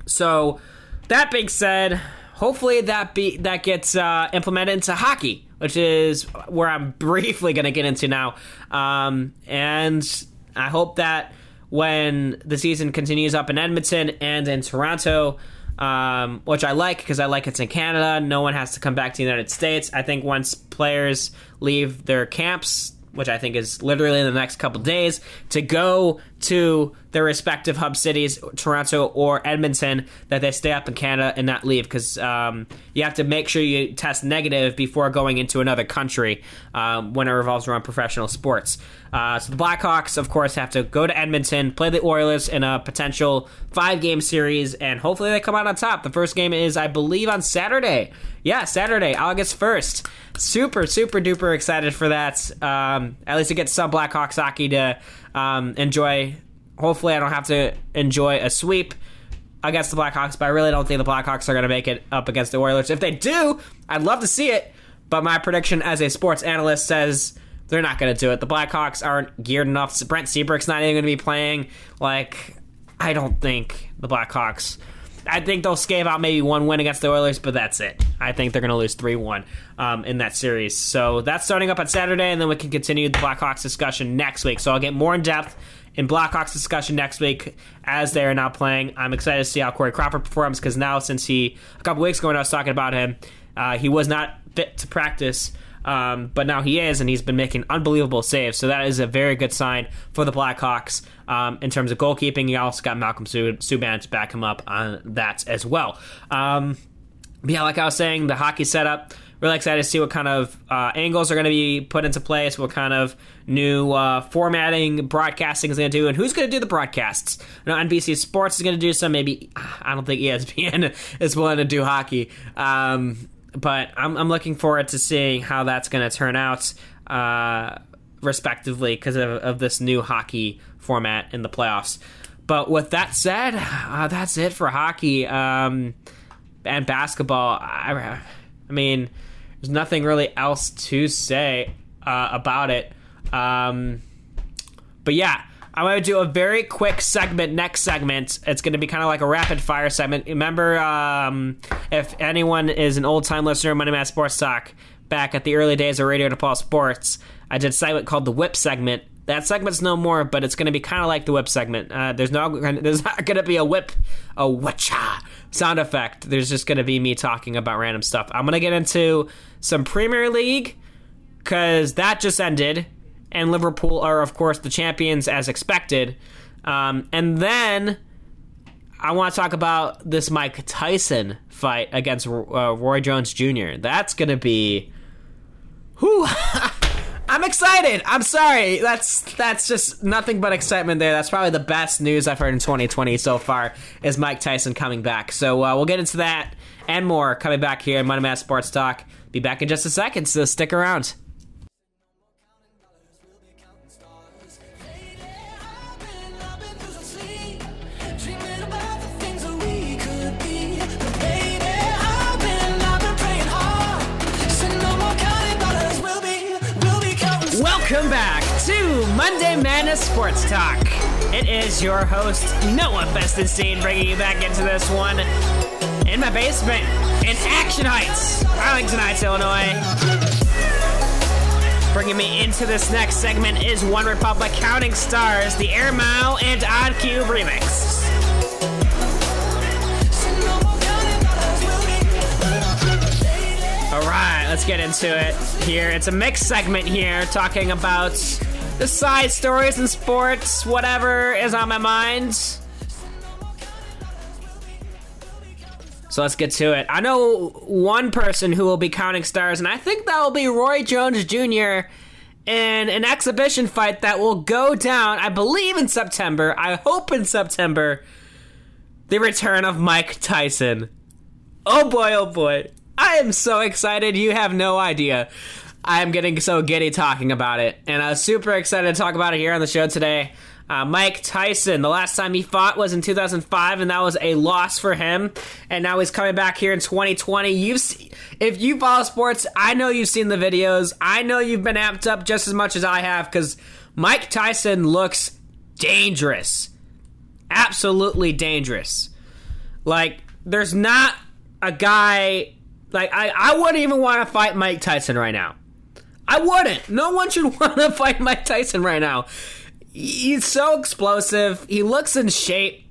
So that being said, hopefully that be that gets uh, implemented into hockey, which is where I'm [LAUGHS] briefly going to get into now. Um, and I hope that when the season continues up in Edmonton and in Toronto, um, which I like because I like it's in Canada. No one has to come back to the United States. I think once players leave their camps, which I think is literally in the next couple days, to go to their respective hub cities, Toronto or Edmonton, that they stay up in Canada and not leave because um, you have to make sure you test negative before going into another country um, when it revolves around professional sports. Uh, so the Blackhawks, of course, have to go to Edmonton, play the Oilers in a potential five game series, and hopefully they come out on top. The first game is, I believe, on Saturday. Yeah, Saturday, August 1st. Super, super duper excited for that. Um, at least to get some Blackhawks hockey to um, enjoy. Hopefully, I don't have to enjoy a sweep against the Blackhawks, but I really don't think the Blackhawks are going to make it up against the Oilers. If they do, I'd love to see it. But my prediction as a sports analyst says they're not going to do it. The Blackhawks aren't geared enough. Brent Seabrook's not even going to be playing. Like, I don't think the Blackhawks. I think they'll scave out maybe one win against the Oilers, but that's it. I think they're going to lose 3 1 um, in that series. So that's starting up on Saturday, and then we can continue the Blackhawks discussion next week. So I'll get more in depth in Blackhawks discussion next week as they are now playing. I'm excited to see how Corey Crawford performs because now, since he, a couple weeks ago when I was talking about him, uh, he was not fit to practice. Um, but now he is, and he's been making unbelievable saves. So that is a very good sign for the Blackhawks um, in terms of goalkeeping. You also got Malcolm Subban to back him up on that as well. Um, yeah, like I was saying, the hockey setup. Really excited to see what kind of uh, angles are going to be put into place, what kind of new uh, formatting broadcasting is going to do, and who's going to do the broadcasts. You know, NBC Sports is going to do some. Maybe [SIGHS] I don't think ESPN [LAUGHS] is willing to do hockey. Um, but I'm, I'm looking forward to seeing how that's going to turn out, uh, respectively, because of, of, this new hockey format in the playoffs. But with that said, uh, that's it for hockey um, and basketball. I, I, mean, there's nothing really else to say uh, about it. Um, but yeah, I'm going to do a very quick segment next segment. It's going to be kind of like a rapid fire segment. Remember, um, if anyone is an old time listener of Monday Madness Sports Talk, back at the early days of Radio DePaul Sports, I did a segment called the Whip segment. That segment's no more, but it's going to be kind of like the whip segment. Uh, there's no, [LAUGHS] there's not going to be a whip, a whatcha sound effect. There's just going to be me talking about random stuff. I'm going to get into some Premier League because that just ended, and Liverpool are of course the champions as expected. Um, and then I want to talk about this Mike Tyson fight against uh, Roy Jones Jr. That's going to be, whew. [LAUGHS] I'm excited. I'm sorry. That's that's just nothing but excitement there. That's probably the best news I've heard in 2020 so far is Mike Tyson coming back. So uh, we'll get into that and more coming back here in Monday Madness Sports Talk. Be back in just a second, so stick around. Welcome back to Monday Madness Sports Talk. It is your host, Noah Festenstein, bringing you back into this one in my basement in Action Heights, Arlington Heights, Illinois. Bringing me into this next segment is OneRepublic Counting Stars, the Air Mile and Odd Cube remix. Let's get into it here. It's a mixed segment here talking about the side stories and sports, whatever is on my mind. So let's get to it. I know one person who will be counting stars, and I think that will be Roy Jones Jr. in an exhibition fight that will go down, I believe, in September. I hope in September. The return of Mike Tyson. Oh boy, oh boy. [LAUGHS] I am so excited. You have no idea. I am getting so giddy talking about it. And I was super excited to talk about it here on the show today. Uh, Mike Tyson, the last time he fought was in 2005, and that was a loss for him. And now he's coming back here in 2020. You've, if you follow sports, I know you've seen the videos. I know you've been amped up just as much as I have because Mike Tyson looks dangerous, absolutely dangerous. Like there's not a guy like I, I wouldn't even want to fight Mike Tyson right now. I wouldn't. No one should [LAUGHS] want to fight Mike Tyson right now. He's so explosive. He looks in shape,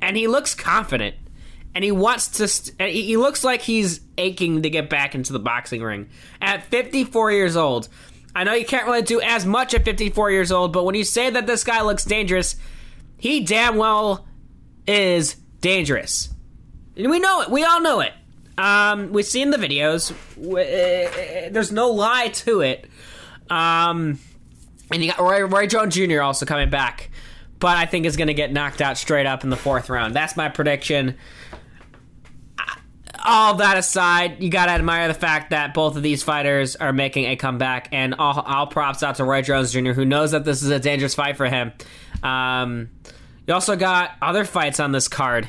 and he looks confident. And he wants to. St- he looks like he's aching to get back into the boxing ring at 54 years old. I know you can't really do as much at 54 years old, but when you say that this guy looks dangerous, he damn well is dangerous. And we know it. We all know it. Um, we've seen the videos. There's no lie to it. Um, and you got Roy, Roy Jones Jr. also coming back, but I think is going to get knocked out straight up in the fourth round. That's my prediction. All that aside, you got to admire the fact that both of these fighters are making a comeback, and all, all props out to Roy Jones Jr., who knows that this is a dangerous fight for him. Um, you also got other fights on this card.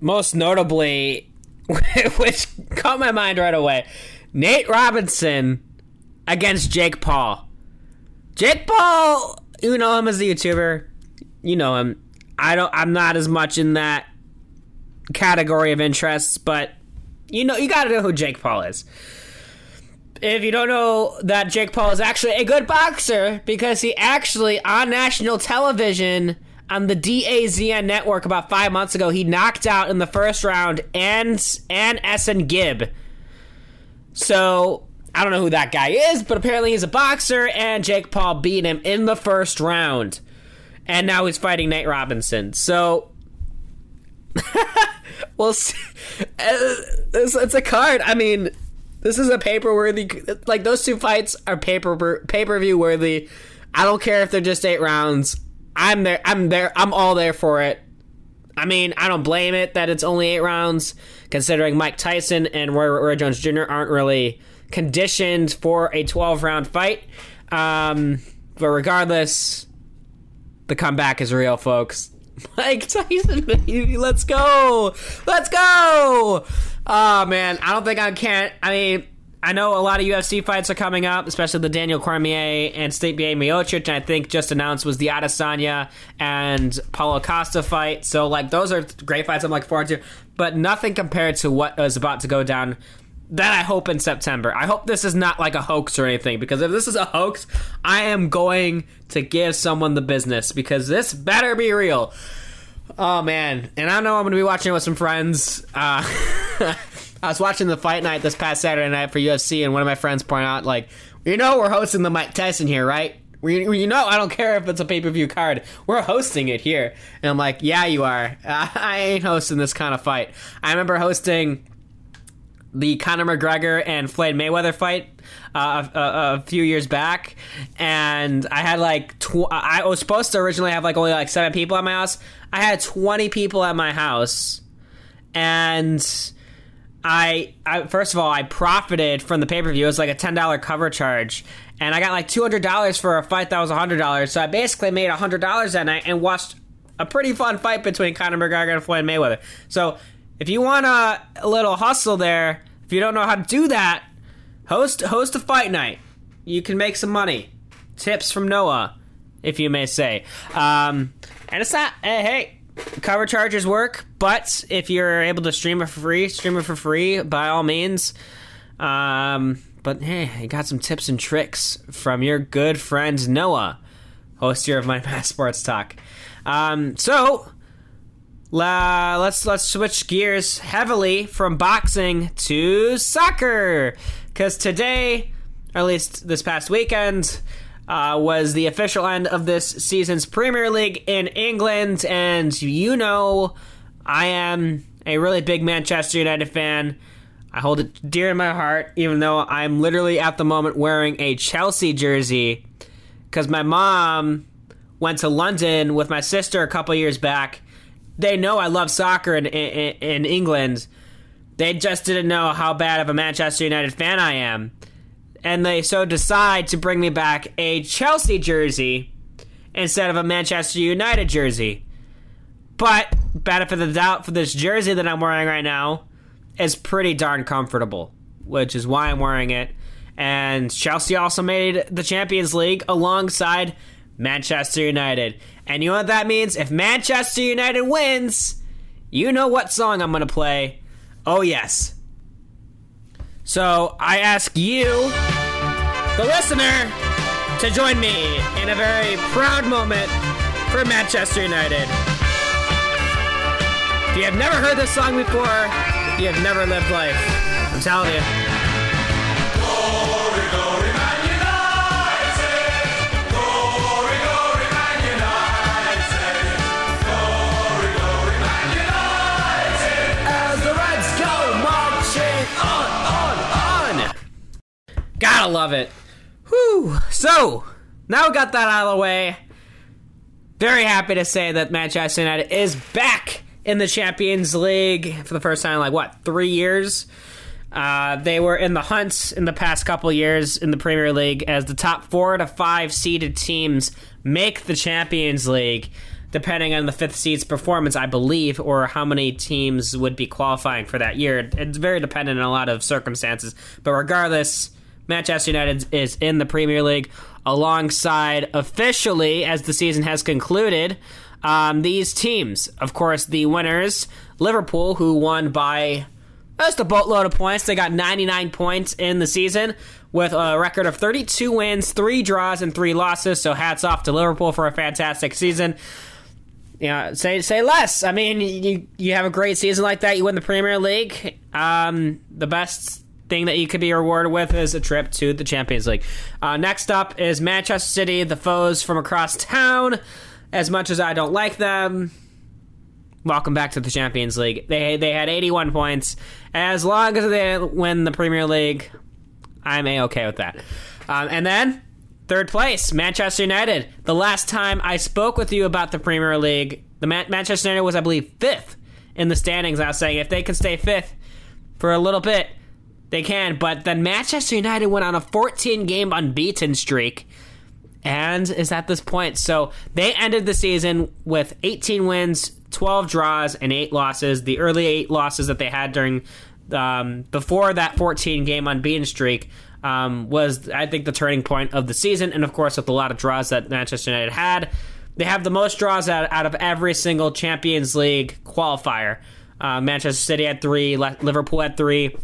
Most notably, [LAUGHS] which caught my mind right away. Nate Robinson against Jake Paul. Jake Paul, you know him as a YouTuber. You know him. I don't I'm not as much in that category of interests, but you know you got to know who Jake Paul is. If you don't know that Jake Paul is actually a good boxer because he actually on national television on the DAZN network about five months ago, he knocked out in the first round and AnEsonGib. So I don't know who that guy is, but apparently he's a boxer, and Jake Paul beat him in the first round, and now he's fighting Nate Robinson. So. [LAUGHS] well, uh, it's, it's a card. I mean, this is a paper worthy. Like those two fights are paper pay per view worthy. I don't care if they're just eight rounds. I'm there. I'm there. I'm all there for it. I mean, I don't blame it that it's only eight rounds, considering Mike Tyson and Roy, Roy Jones Jr. aren't really conditioned for a 12 round fight. Um, but regardless, the comeback is real, folks. [LAUGHS] Mike Tyson, baby, let's go, let's go. Oh man, I don't think I can. I mean, I know a lot of UFC fights are coming up, especially the Daniel Cormier and Stipe Miocic, and I think just announced was the Adesanya and Paulo Costa fight. So like those are great fights. I'm like forward to, but nothing compared to what is about to go down. That I hope in September. I hope this is not like a hoax or anything, because if this is a hoax, I am going to give someone the business because this better be real. Oh man, and I know I'm going to be watching it with some friends. Uh, [LAUGHS] I was watching the fight night this past Saturday night for UFC, and one of my friends pointed out, like, you know, we're hosting the Mike Tyson here, right? You know, I don't care if it's a pay per view card. We're hosting it here. And I'm like, yeah, you are. [LAUGHS] I ain't hosting this kind of fight. I remember hosting the Conor McGregor and Floyd Mayweather fight uh, a, a, a, few years back, and I had like tw- I was supposed to originally have like only like seven people at my house. I had twenty people at my house, and I, I first of all, I profited from the pay per view. It was like a ten dollar cover charge, and I got like two hundred dollars for a fight that was hundred dollars. So I basically made hundred dollars that night and watched a pretty fun fight between Conor McGregor and Floyd Mayweather. So if you want a, a little hustle there, if you don't know how to do that, host host a fight night. You can make some money. Tips from Noah, if you may say. Um, and it's not. Hey, cover charges work, but if you're able to stream it for free, stream it for free by all means. Um, but hey, I got some tips and tricks from your good friend Noah, host here of my [LAUGHS] Madness Sports Talk. Um, so la, let's let's switch gears heavily from boxing to soccer, because today, or at least this past weekend, uh, was the official end of this season's Premier League in England. And you know, I am a really big Manchester United fan. I hold it dear in my heart, even though I'm literally at the moment wearing a Chelsea jersey because my mom went to London with my sister a couple years back. They know I love soccer in, in, in England. They just didn't know how bad of a Manchester United fan I am and they so decide to bring me back a Chelsea jersey instead of a Manchester United jersey. But benefit of the doubt for this jersey that I'm wearing right now is pretty darn comfortable, which is why I'm wearing it. And Chelsea also made the Champions League alongside Manchester United. And you know what that means? If Manchester United wins, you know what song I'm going to play. Oh, yes. So I ask you, the listener, to join me in a very proud moment for Manchester United. If you have never heard this song before, you have never lived life. I'm telling you. Gotta love it. Whew. So, now we got that out of the way. Very happy to say that Manchester United is back in the Champions League for the first time in like what three years. Uh, they were in the hunt in the past couple years in the Premier League as the top four to five seeded teams make the Champions League, depending on the fifth seed's performance, I believe, or how many teams would be qualifying for that year. It's very dependent on a lot of circumstances, but regardless, Manchester United is in the Premier League alongside officially as the season has concluded. Um, these teams, of course, the winners, Liverpool, who won by just a boatload of points. They got 99 points in the season with a record of 32 wins, three draws, and three losses. So hats off to Liverpool for a fantastic season. Yeah, say say less. I mean, you you have a great season like that. You win the Premier League. Um, the best thing that you could be rewarded with is a trip to the Champions League. Uh, next up is Manchester City, the foes from across town. As much as I don't like them, welcome back to the Champions League. They they had 81 points. As long as they win the Premier League, I'm a okay with that. Um, and then third place, Manchester United. The last time I spoke with you about the Premier League, the Man- Manchester United was, I believe, fifth in the standings. I was saying if they could stay fifth for a little bit, they can, but then Manchester United went on a 14 game unbeaten streak and is at this point. So they ended the season with 18 wins, 12 draws, and 8 losses. The early 8 losses that they had during um, before that 14 game unbeaten streak um, was, I think, the turning point of the season. And of course, with a lot of draws that Manchester United had, they have the most draws out, out of every single Champions League qualifier. Uh, Manchester City had three, Liverpool had three.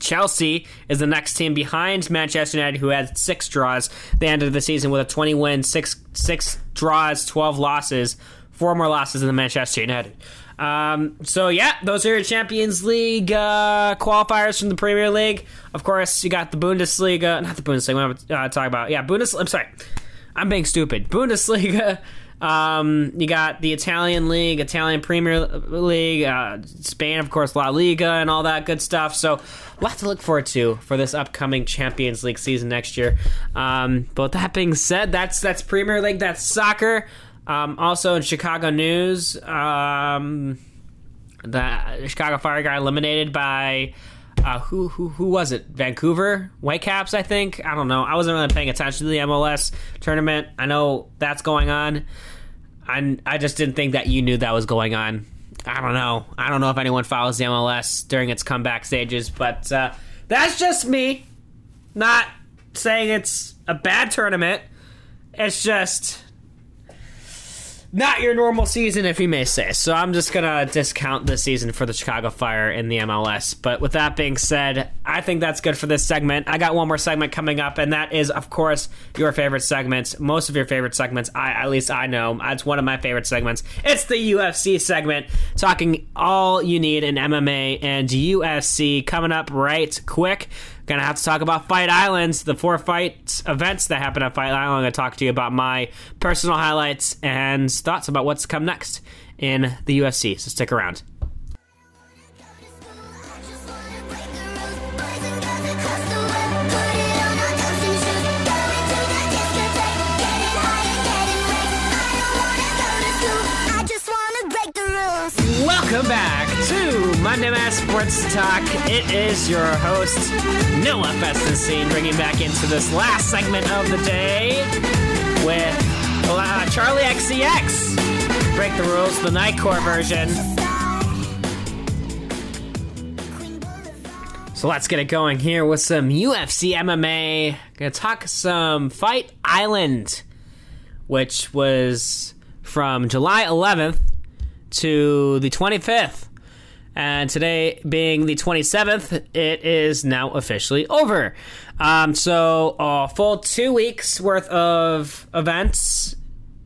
Chelsea is the next team behind Manchester United, who had six draws. They ended the season with a 20 win, six six draws, 12 losses, four more losses than Manchester United. Um, so yeah, those are your Champions League uh, qualifiers from the Premier League. Of course, you got the Bundesliga, not the Bundesliga. I'm uh, talking about yeah, Bundesliga. I'm sorry, I'm being stupid. Bundesliga. Um, you got the Italian League, Italian Premier League, uh, Spain, of course, La Liga, and all that good stuff. So, a lot to look forward to for this upcoming Champions League season next year. Um, but that being said, that's that's Premier League, that's soccer. Um, also in Chicago news, um, the Chicago Fire got eliminated by uh, who who who was it? Vancouver Whitecaps, I think. I don't know. I wasn't really paying attention to the MLS tournament. I know that's going on. I I just didn't think that you knew that was going on. I don't know. I don't know if anyone follows the MLS during its comeback stages, but uh, that's just me. Not saying it's a bad tournament. It's just not your normal season, if you may say. So I'm just gonna discount this season for the Chicago Fire in the MLS. But with that being said, I think that's good for this segment. I got one more segment coming up, and that is, of course, your favorite segments. Most of your favorite segments. I at least I know it's one of my favorite segments. It's the UFC segment, talking all you need in MMA and UFC. Coming up right quick. Gonna have to talk about Fight Islands, the four fight events that happen at Fight Island. I'm gonna talk to you about my personal highlights and thoughts about what's come next in the UFC. So stick around. Welcome back Monday Madness Sports Talk. It is your host, Noah Festenstein, bringing back into this last segment of the day with uh, Charli XCX. Break the rules, the Nightcore version. So let's get it going here with some UFC MMA. Gonna talk some Fight Island, which was from July 11th to the 25th. And today being the 27th, it is now officially over. Um, so, a full two weeks worth of events,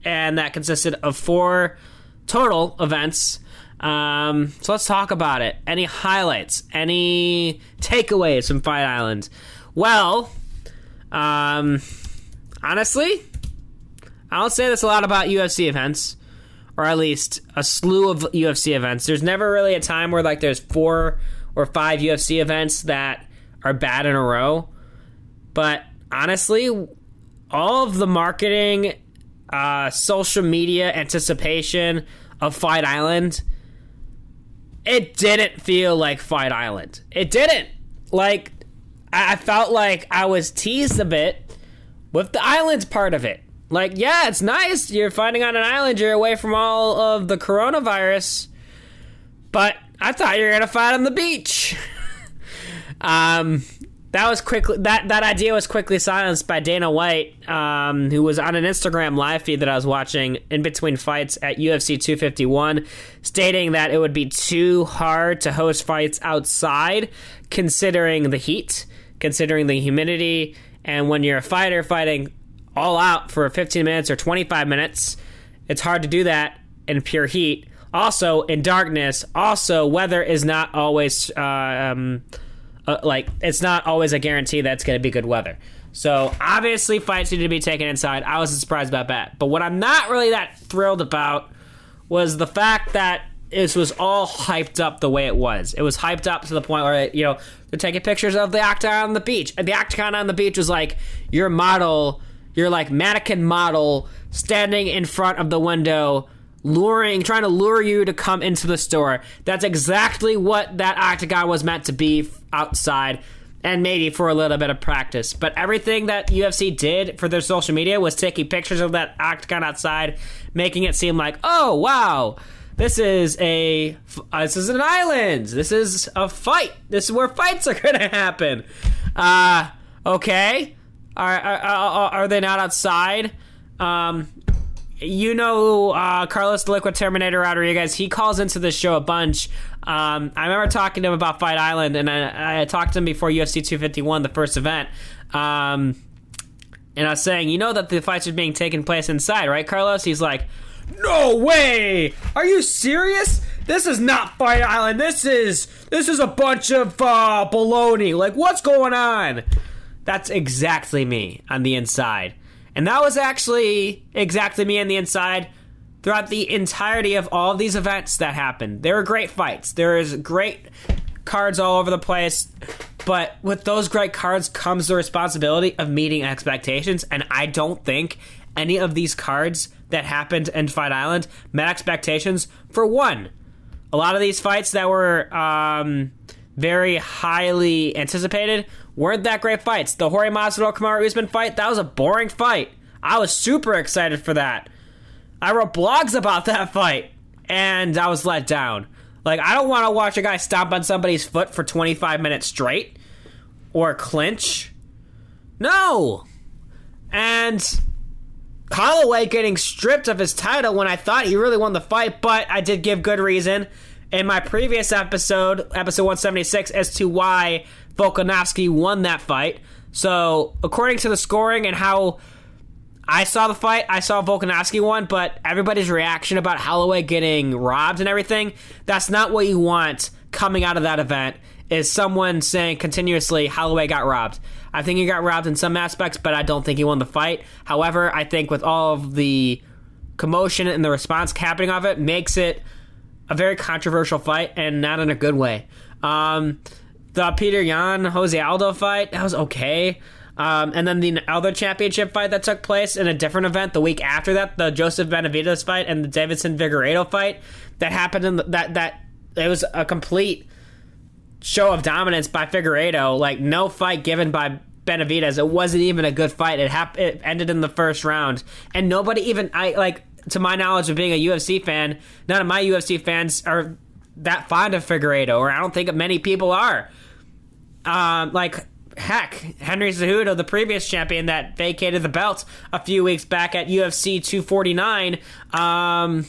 and that consisted of four total events. Um, so, let's talk about it. Any highlights? Any takeaways from Fight Island? Well, um, honestly, I don't say this a lot about UFC events or at least a slew of UFC events. There's never really a time where like there's four or five UFC events that are bad in a row. But honestly, all of the marketing, uh, social media anticipation of Fight Island, it didn't feel like Fight Island. It didn't. Like, I felt like I was teased a bit with the islands part of it like, yeah, it's nice. You're fighting on an island. You're away from all of the coronavirus. But I thought you were gonna fight on the beach. [LAUGHS] um, that was quickly that that idea was quickly silenced by Dana White, um, who was on an Instagram live feed that I was watching in between fights at UFC 251, stating that it would be too hard to host fights outside, considering the heat, considering the humidity, and when you're a fighter fighting all out for 15 minutes or 25 minutes. It's hard to do that in pure heat. Also, in darkness, also, weather is not always, uh, um, uh, like, it's not always a guarantee that it's going to be good weather. So, obviously, fights need to be taken inside. I wasn't surprised about that. But what I'm not really that thrilled about was the fact that this was all hyped up the way it was. It was hyped up to the point where, you know, they're taking pictures of the octagon on the beach. And the octagon on the beach was like your model your like mannequin model standing in front of the window luring trying to lure you to come into the store that's exactly what that octagon was meant to be outside and maybe for a little bit of practice but everything that ufc did for their social media was taking pictures of that octagon outside making it seem like oh wow This is a uh, this is an island. This is a fight. This is where fights are [LAUGHS] gonna happen. Uh, okay. Are are, are, they not outside? Um, you know uh, Carlos the Liquid Terminator Rodriguez. He calls into the show a bunch. Um, I remember talking to him about Fight Island, and I, I talked to him before UFC 251, the first event. Um, and I was saying, you know that the fights are being taken place inside, right, Carlos? He's like, no way! Are you serious? This is not Fight Island. This is this is a bunch of uh, baloney. Like, what's going on? That's exactly me on the inside. And that was actually exactly me on the inside throughout the entirety of all of these events that happened. There were great fights. There is great cards all over the place. But with those great cards comes the responsibility of meeting expectations. And I don't think any of these cards that happened in Fight Island met expectations. For one, a lot of these fights that were um, very highly anticipated weren't that great fights. The Jorge Masvidal Kamaru Usman fight that was a boring fight. I was super excited for that. I wrote blogs about [LAUGHS] that fight, and I was let down. Like I don't want to watch a guy stomp on somebody's foot for 25 minutes straight or clinch. No. And Holloway getting stripped of his title when I thought he really won the fight, but I did give good reason in my previous episode, episode 176, as to why Volkanovski won that fight. So, according to the scoring and how I saw the fight, I saw Volkanovski won, but everybody's reaction about Holloway getting robbed and everything, that's not what you want coming out of that event, is someone saying continuously Holloway got robbed. I think he got robbed in some aspects, but I don't think he won the fight. However, I think with all of the commotion and the response happening of it, makes it a very controversial fight and not in a good way. Um, the Petr Yan Jose Aldo fight that was okay. Um, and then the other championship fight that took place in a different event the week after that, the Joseph Benavidez fight and the Deiveson Figueiredo fight that happened in the, that that it was a complete show of dominance by Figueiredo. Like no fight given by Benavidez. It wasn't even a good fight. It hap- it ended in the first round, and nobody even I like to my knowledge of being a UFC fan. None of my UFC fans are that fond of Figueiredo, or I don't think many people are. Um, like heck, Henry Cejudo, the previous champion that vacated the belt a few weeks back at UFC 249, um,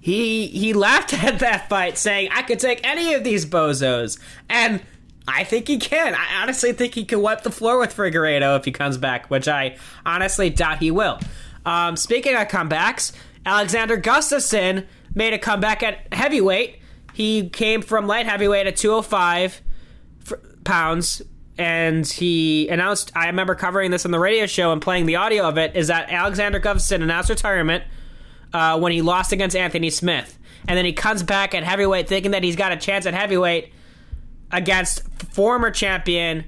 he he laughed [LAUGHS] at that fight, saying, "I could take any of these bozos," and I think he can. I honestly think he can wipe the floor with Figueiredo if he comes back, which I honestly doubt he will. Um, speaking of comebacks, Alexander Gustafsson made a comeback at heavyweight. He came from light heavyweight at 205 pounds and he announced i remember covering this on the radio show and playing the audio of it is that alexander gustafsson announced retirement uh, when he lost against anthony smith. And then he comes back at heavyweight thinking that he's got a chance at heavyweight against former champion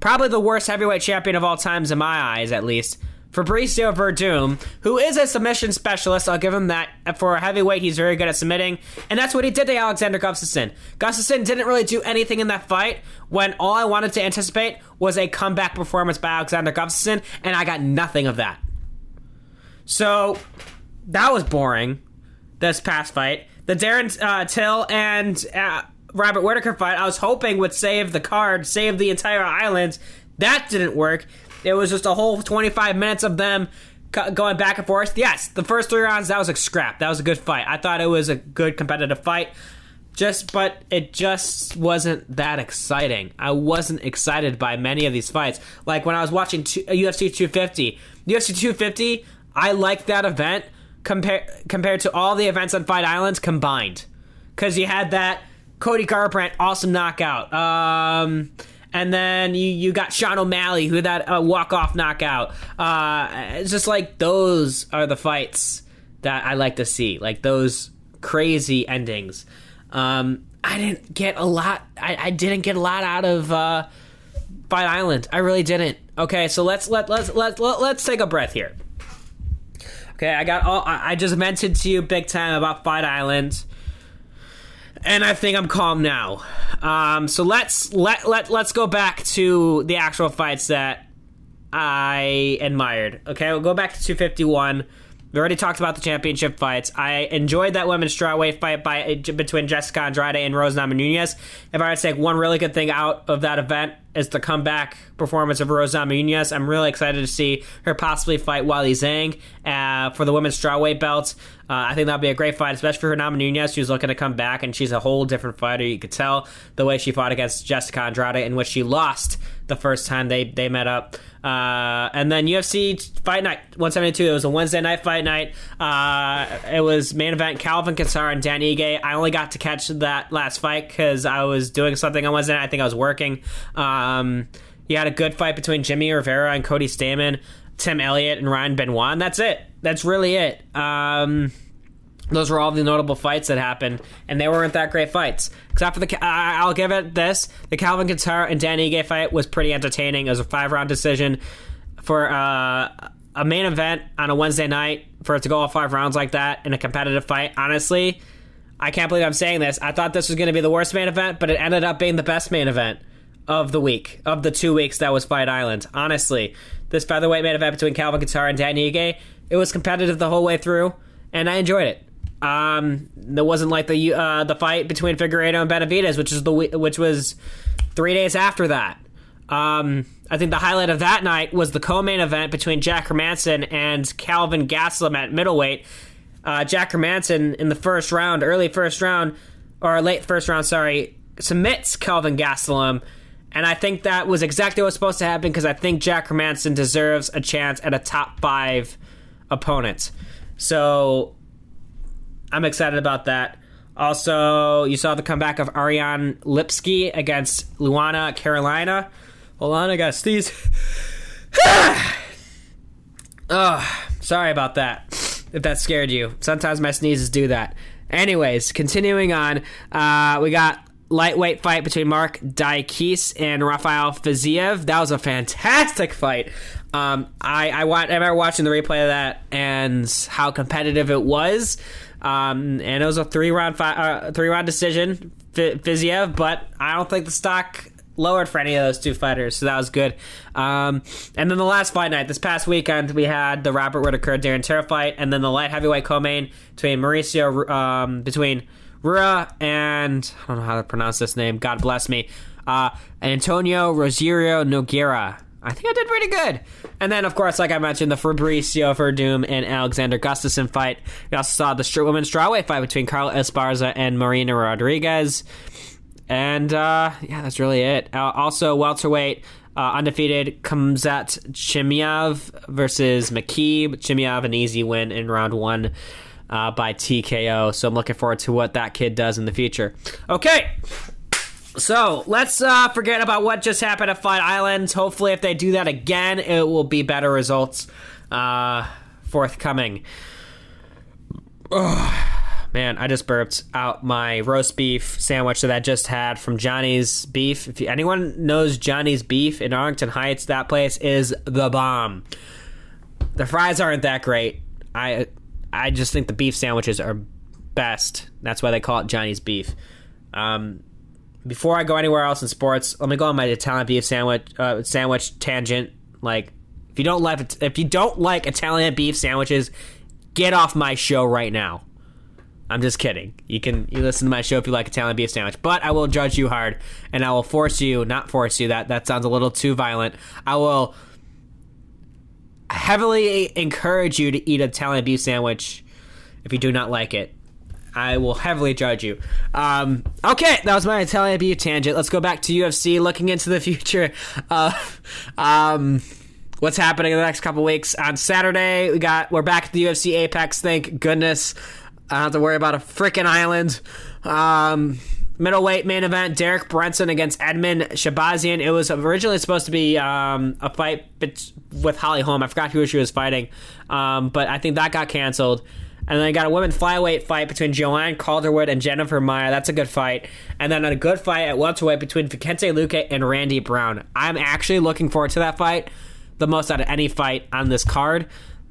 probably the worst heavyweight champion of all times in my eyes at least Fabricio Werdum, who is a submission specialist. I'll give him that. For a heavyweight, he's very good at submitting. And that's what he did to Alexander Gustafsson. Gustafsson didn't really do anything in that fight when all I wanted to anticipate was a comeback performance by Alexander Gustafsson, and I got nothing of that. So, that was boring, this past fight. The Darren uh, Till and uh, Robert Whitaker fight, I was hoping would save the card, save the entire island. That didn't work. It was just a whole 25 minutes of them going back and forth. Yes, the first three rounds that was a scrap. That was a good fight. I thought it was a good competitive fight. Just, but it just wasn't that exciting. I wasn't excited by many of these fights. Like when I was watching UFC 250, UFC 250, I liked that event compared compared to all the events on Fight Islands combined, because you had that Cody Garbrandt awesome knockout. Um, and then you, you got Sean O'Malley who had that uh, walk off knockout. Uh, it's just like those are the fights that I like to see, like those crazy endings. Um, I didn't get a lot. I, I didn't get a lot out of uh, Fight Island. I really didn't. Okay, so let's let let's let, let let's take a breath here. Okay, I got all. I just mentioned to you big time about Fight Island and I think I'm calm now. Um, so let's let let let's go back to the actual fights that I admired. Okay, we'll go back to 251. We already talked about the championship fights. I enjoyed that women's strawweight fight by between Jessica Andrade and Rose Namajunas. If I had to take one really good thing out of that event is the comeback performance of Rose Namajunas. I'm really excited to see her possibly fight Weili Zhang uh, for the women's strawweight belt. Uh, I think that'll be a great fight, especially for her Namajunas. She's looking to come back, and she's a whole different fighter. You could tell the way she fought against Jessica Andrade, in which she lost the first time they, they met up. Uh, and then UFC Fight Night 172. It was a Wednesday night fight night. Uh, it was main event Calvin Kattar and Dan Ige. I only got to catch that last fight because I was doing something on Wednesday night. I think I was working. Um, you had a good fight between Jimmy Rivera and Cody Stamann, Tim Elliott and Ryan Benoit. And that's it. That's really it. Um, those were all the notable fights that happened, and they weren't that great fights. Except for the, I'll give it this: the Calvin Kattar and Dan Ige fight was pretty entertaining. It was a five round decision for uh, a main event on a Wednesday night for it to go all five rounds like that in a competitive fight. Honestly, I can't believe I'm saying this. I thought this was going to be the worst main event, but it ended up being the best main event of the week of the two weeks that was Fight Island. Honestly, this featherweight main event between Calvin Kattar and Dan Ige, it was competitive the whole way through, and I enjoyed it. Um, it wasn't like the uh, the fight between Figueiredo and Benavides, which is the which was three days after that. Um, I think the highlight of that night was the co-main event between Jack Hermansson and Calvin Gastelum at middleweight. Uh, Jack Hermansson in the first round, early first round, or late first round, sorry, submits Calvin Gastelum. And I think that was exactly what was supposed to happen because I think Jack Hermansson deserves a chance at a top five opponent. So I'm excited about that. Also, you saw the comeback of Ariane Lipski against Luana Carolina. Hold on, I got sneeze. [SIGHS] oh, sorry about that. If that scared you. Sometimes my sneezes do that. Anyways, continuing on, uh, we got lightweight fight between Marc Diakiese and Rafael Fiziev. That was a fantastic fight. Um, I I, I remember watching the replay of that and how competitive it was. Um, and it was a three round fi- uh, three round decision, Fiziev. But I don't think the stock lowered for any of those two fighters, so that was good. Um, and then the last fight night, this past weekend, we had the Robert Whittaker Darren Terra fight, and then the light heavyweight co-main between Mauricio um, between Rua and I don't know how to pronounce this name. God bless me. Uh, Antonio Rosario Nogueira. I think I did pretty good. And then, of course, like I mentioned, the Fabricio Werdum and Alexander Gustafsson fight. We also saw the women's strawweight fight between Carla Esparza and Marina Rodriguez. And uh, yeah, that's really it. Uh, also, welterweight, uh, undefeated Khamzat Chimaev versus McKee. Chimaev, an easy win in round one uh, by TKO. So I'm looking forward to what that kid does in the future. Okay, so let's uh, forget about what just happened at Fight Islands. Hopefully, if they do that again, it will be better results uh, forthcoming. Oh, man, I just burped out my roast beef sandwich that I just had from Johnny's Beef. If anyone knows Johnny's Beef in Arlington Heights, that place is the bomb. The fries aren't that great. I I just think the beef sandwiches are best. That's why they call it Johnny's Beef. Um, before I go anywhere else in sports, let me go on my Italian beef sandwich uh, sandwich tangent. Like, if you don't like if you don't like Italian beef sandwiches, get off my show right now. I'm just kidding. You can you listen to my show if you like Italian beef sandwich, but I will judge you hard, and I will force you not force you. That that sounds a little too violent. I will heavily encourage you to eat Italian beef sandwich if you do not like it. I will heavily judge you. Um, okay, that was my Italian beef tangent. Let's go back to UFC, looking into the [LAUGHS] future. Uh, um, what's happening in the next couple weeks? On Saturday, we got we're back at the UFC Apex. Thank goodness. I don't have to worry about a freaking island. Um, middleweight main event: Derek Brunson against Edmen Shahbazyan. It was originally supposed to be um, a fight with Holly Holm. I forgot who she was fighting, um, but I think that got canceled. And then I got a women flyweight fight between Joanne Calderwood and Jennifer Maia. That's a good fight. And then a good fight at welterweight between Vicente Luque and Randy Brown. I'm actually looking forward to that fight the most out of any fight on this card.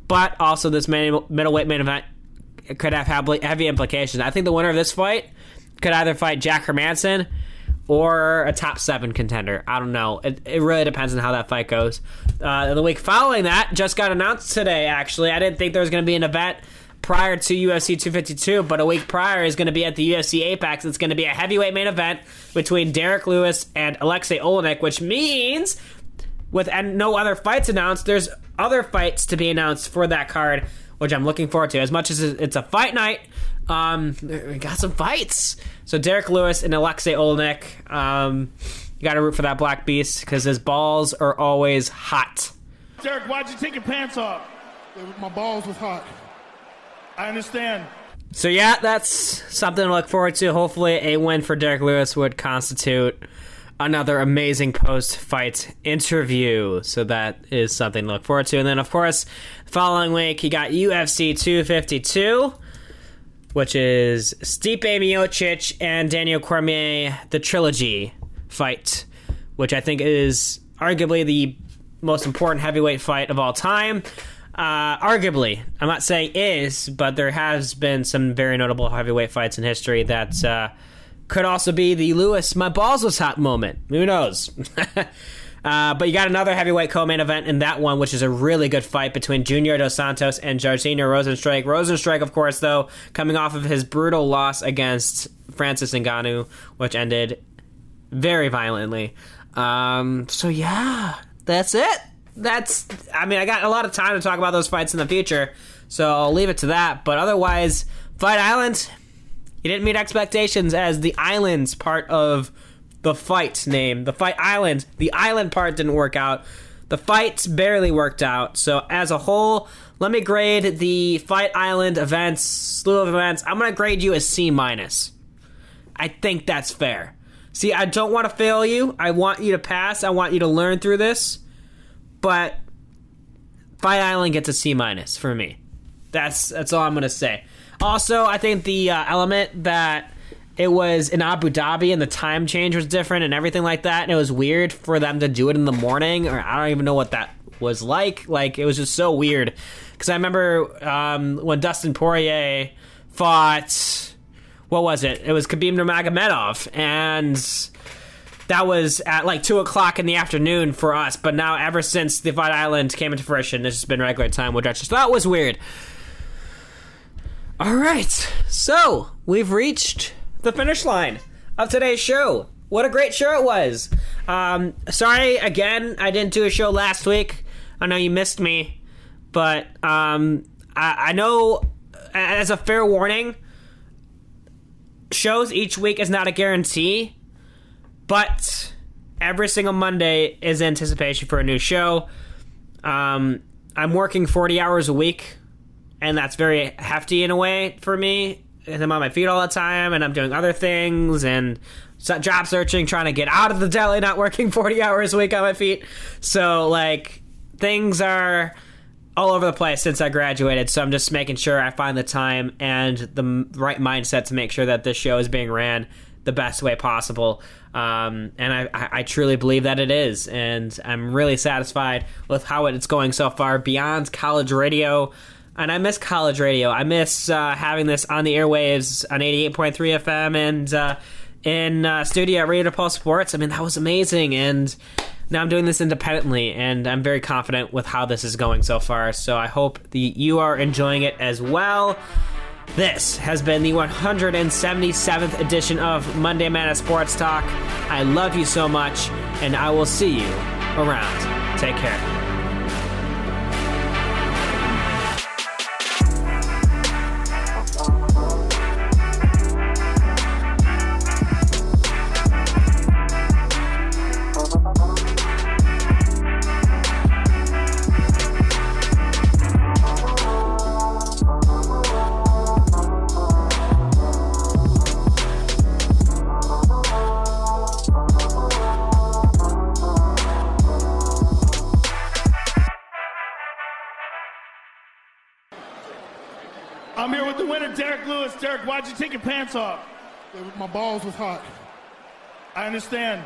But also, this middleweight main event could have heavy implications. I think the winner of this fight could either fight Jack Hermansson or a top seven contender. I don't know. It, it really depends on how that fight goes. Uh, the week following that just got announced today. Actually, I didn't think there was going to be an event prior to UFC 252, but a week prior is going to be at the UFC Apex. It's going to be a heavyweight main event between Derrick Lewis and Alexei Oleinik, which means with and no other fights announced, there's other fights to be announced for that card, which I'm looking forward to. As much as it's a fight night, um, we got some fights. So Derrick Lewis and Alexei Oleinik, um, you got to root for that Black Beast because his balls are always hot. Derek, why'd you take your pants off? My balls was hot. I understand. So yeah, that's something to look forward to. Hopefully, a win for Derrick Lewis would constitute another amazing post-fight interview. So that is something to look forward to. And then, of course, following week he got UFC 252, which is Stipe Miocic and Daniel Cormier, the trilogy fight, which I think is arguably the most important heavyweight fight of all time. Uh, arguably, I'm not saying is, but there has been some very notable heavyweight fights in history that uh, could also be the Lewis "my balls was hot" moment. Who knows? [LAUGHS] uh, but you got another heavyweight co-main event in that one, which is a really good fight between Junior Dos Santos and Jairzinho Rozenstruik. Rozenstruik, of course, though, coming off of his brutal loss against Francis Ngannou, which ended very violently. Um, so yeah, that's it that's I mean I got a lot of time to talk about those fights in the future, so I'll leave it to that. But otherwise, Fight Island, you didn't meet expectations as the islands part of the fight name. The Fight Island, the island part didn't work out. The fights barely worked out. So as a whole, let me grade the Fight Island events, slew of events. I'm gonna grade you a C minus. I think that's fair. See, I don't want to fail you. I want you to pass. I want you to learn through this but Fight Island gets a C minus for me. That's that's all I'm gonna say. Also, I think the uh, element that it was in Abu Dhabi and the time change was different and everything like that, and it was weird for them to do it in the morning, or I don't even know what that was like. Like it was just so weird because I remember um, when Dustin Poirier fought. What was it? It was Khabib Nurmagomedov, and that was at like two o'clock in the afternoon for us. But now, ever since the Fight Island came into fruition, it's just been regular time, which I just thought was weird. All right, so we've reached the finish line of today's show. What a great show it was. Um, sorry again, I didn't do a show last week. I know you missed me, but um, I, I know as a fair warning, shows each week is not a guarantee but every single Monday is anticipation for a new show. Um, I'm working 40 hours a week, and that's very hefty in a way for me. And I'm on my feet all the time, and I'm doing other things and job searching, trying to get out of the deli, not working [LAUGHS] 40 hours a week on my feet. So, like, things are all over the place since I graduated. So I'm just making sure I find the time and the right mindset to make sure that this show is being ran the best way possible. Um, and I, I, truly believe that it is. And I'm really satisfied with how it's going so far beyond college radio. And I miss college radio. I miss uh, having this on the airwaves on 88.3 FM and uh, in uh, studio at Radio Pulse Sports. I mean, that was amazing. And now I'm doing this independently, and I'm very confident with how this is going so far. So I hope the, you are enjoying it as well. This has been the 177th edition of Monday Madness Sports Talk. I love you so much, and I will see you around. Take care. Why'd you take your pants off? My balls was hot. I understand.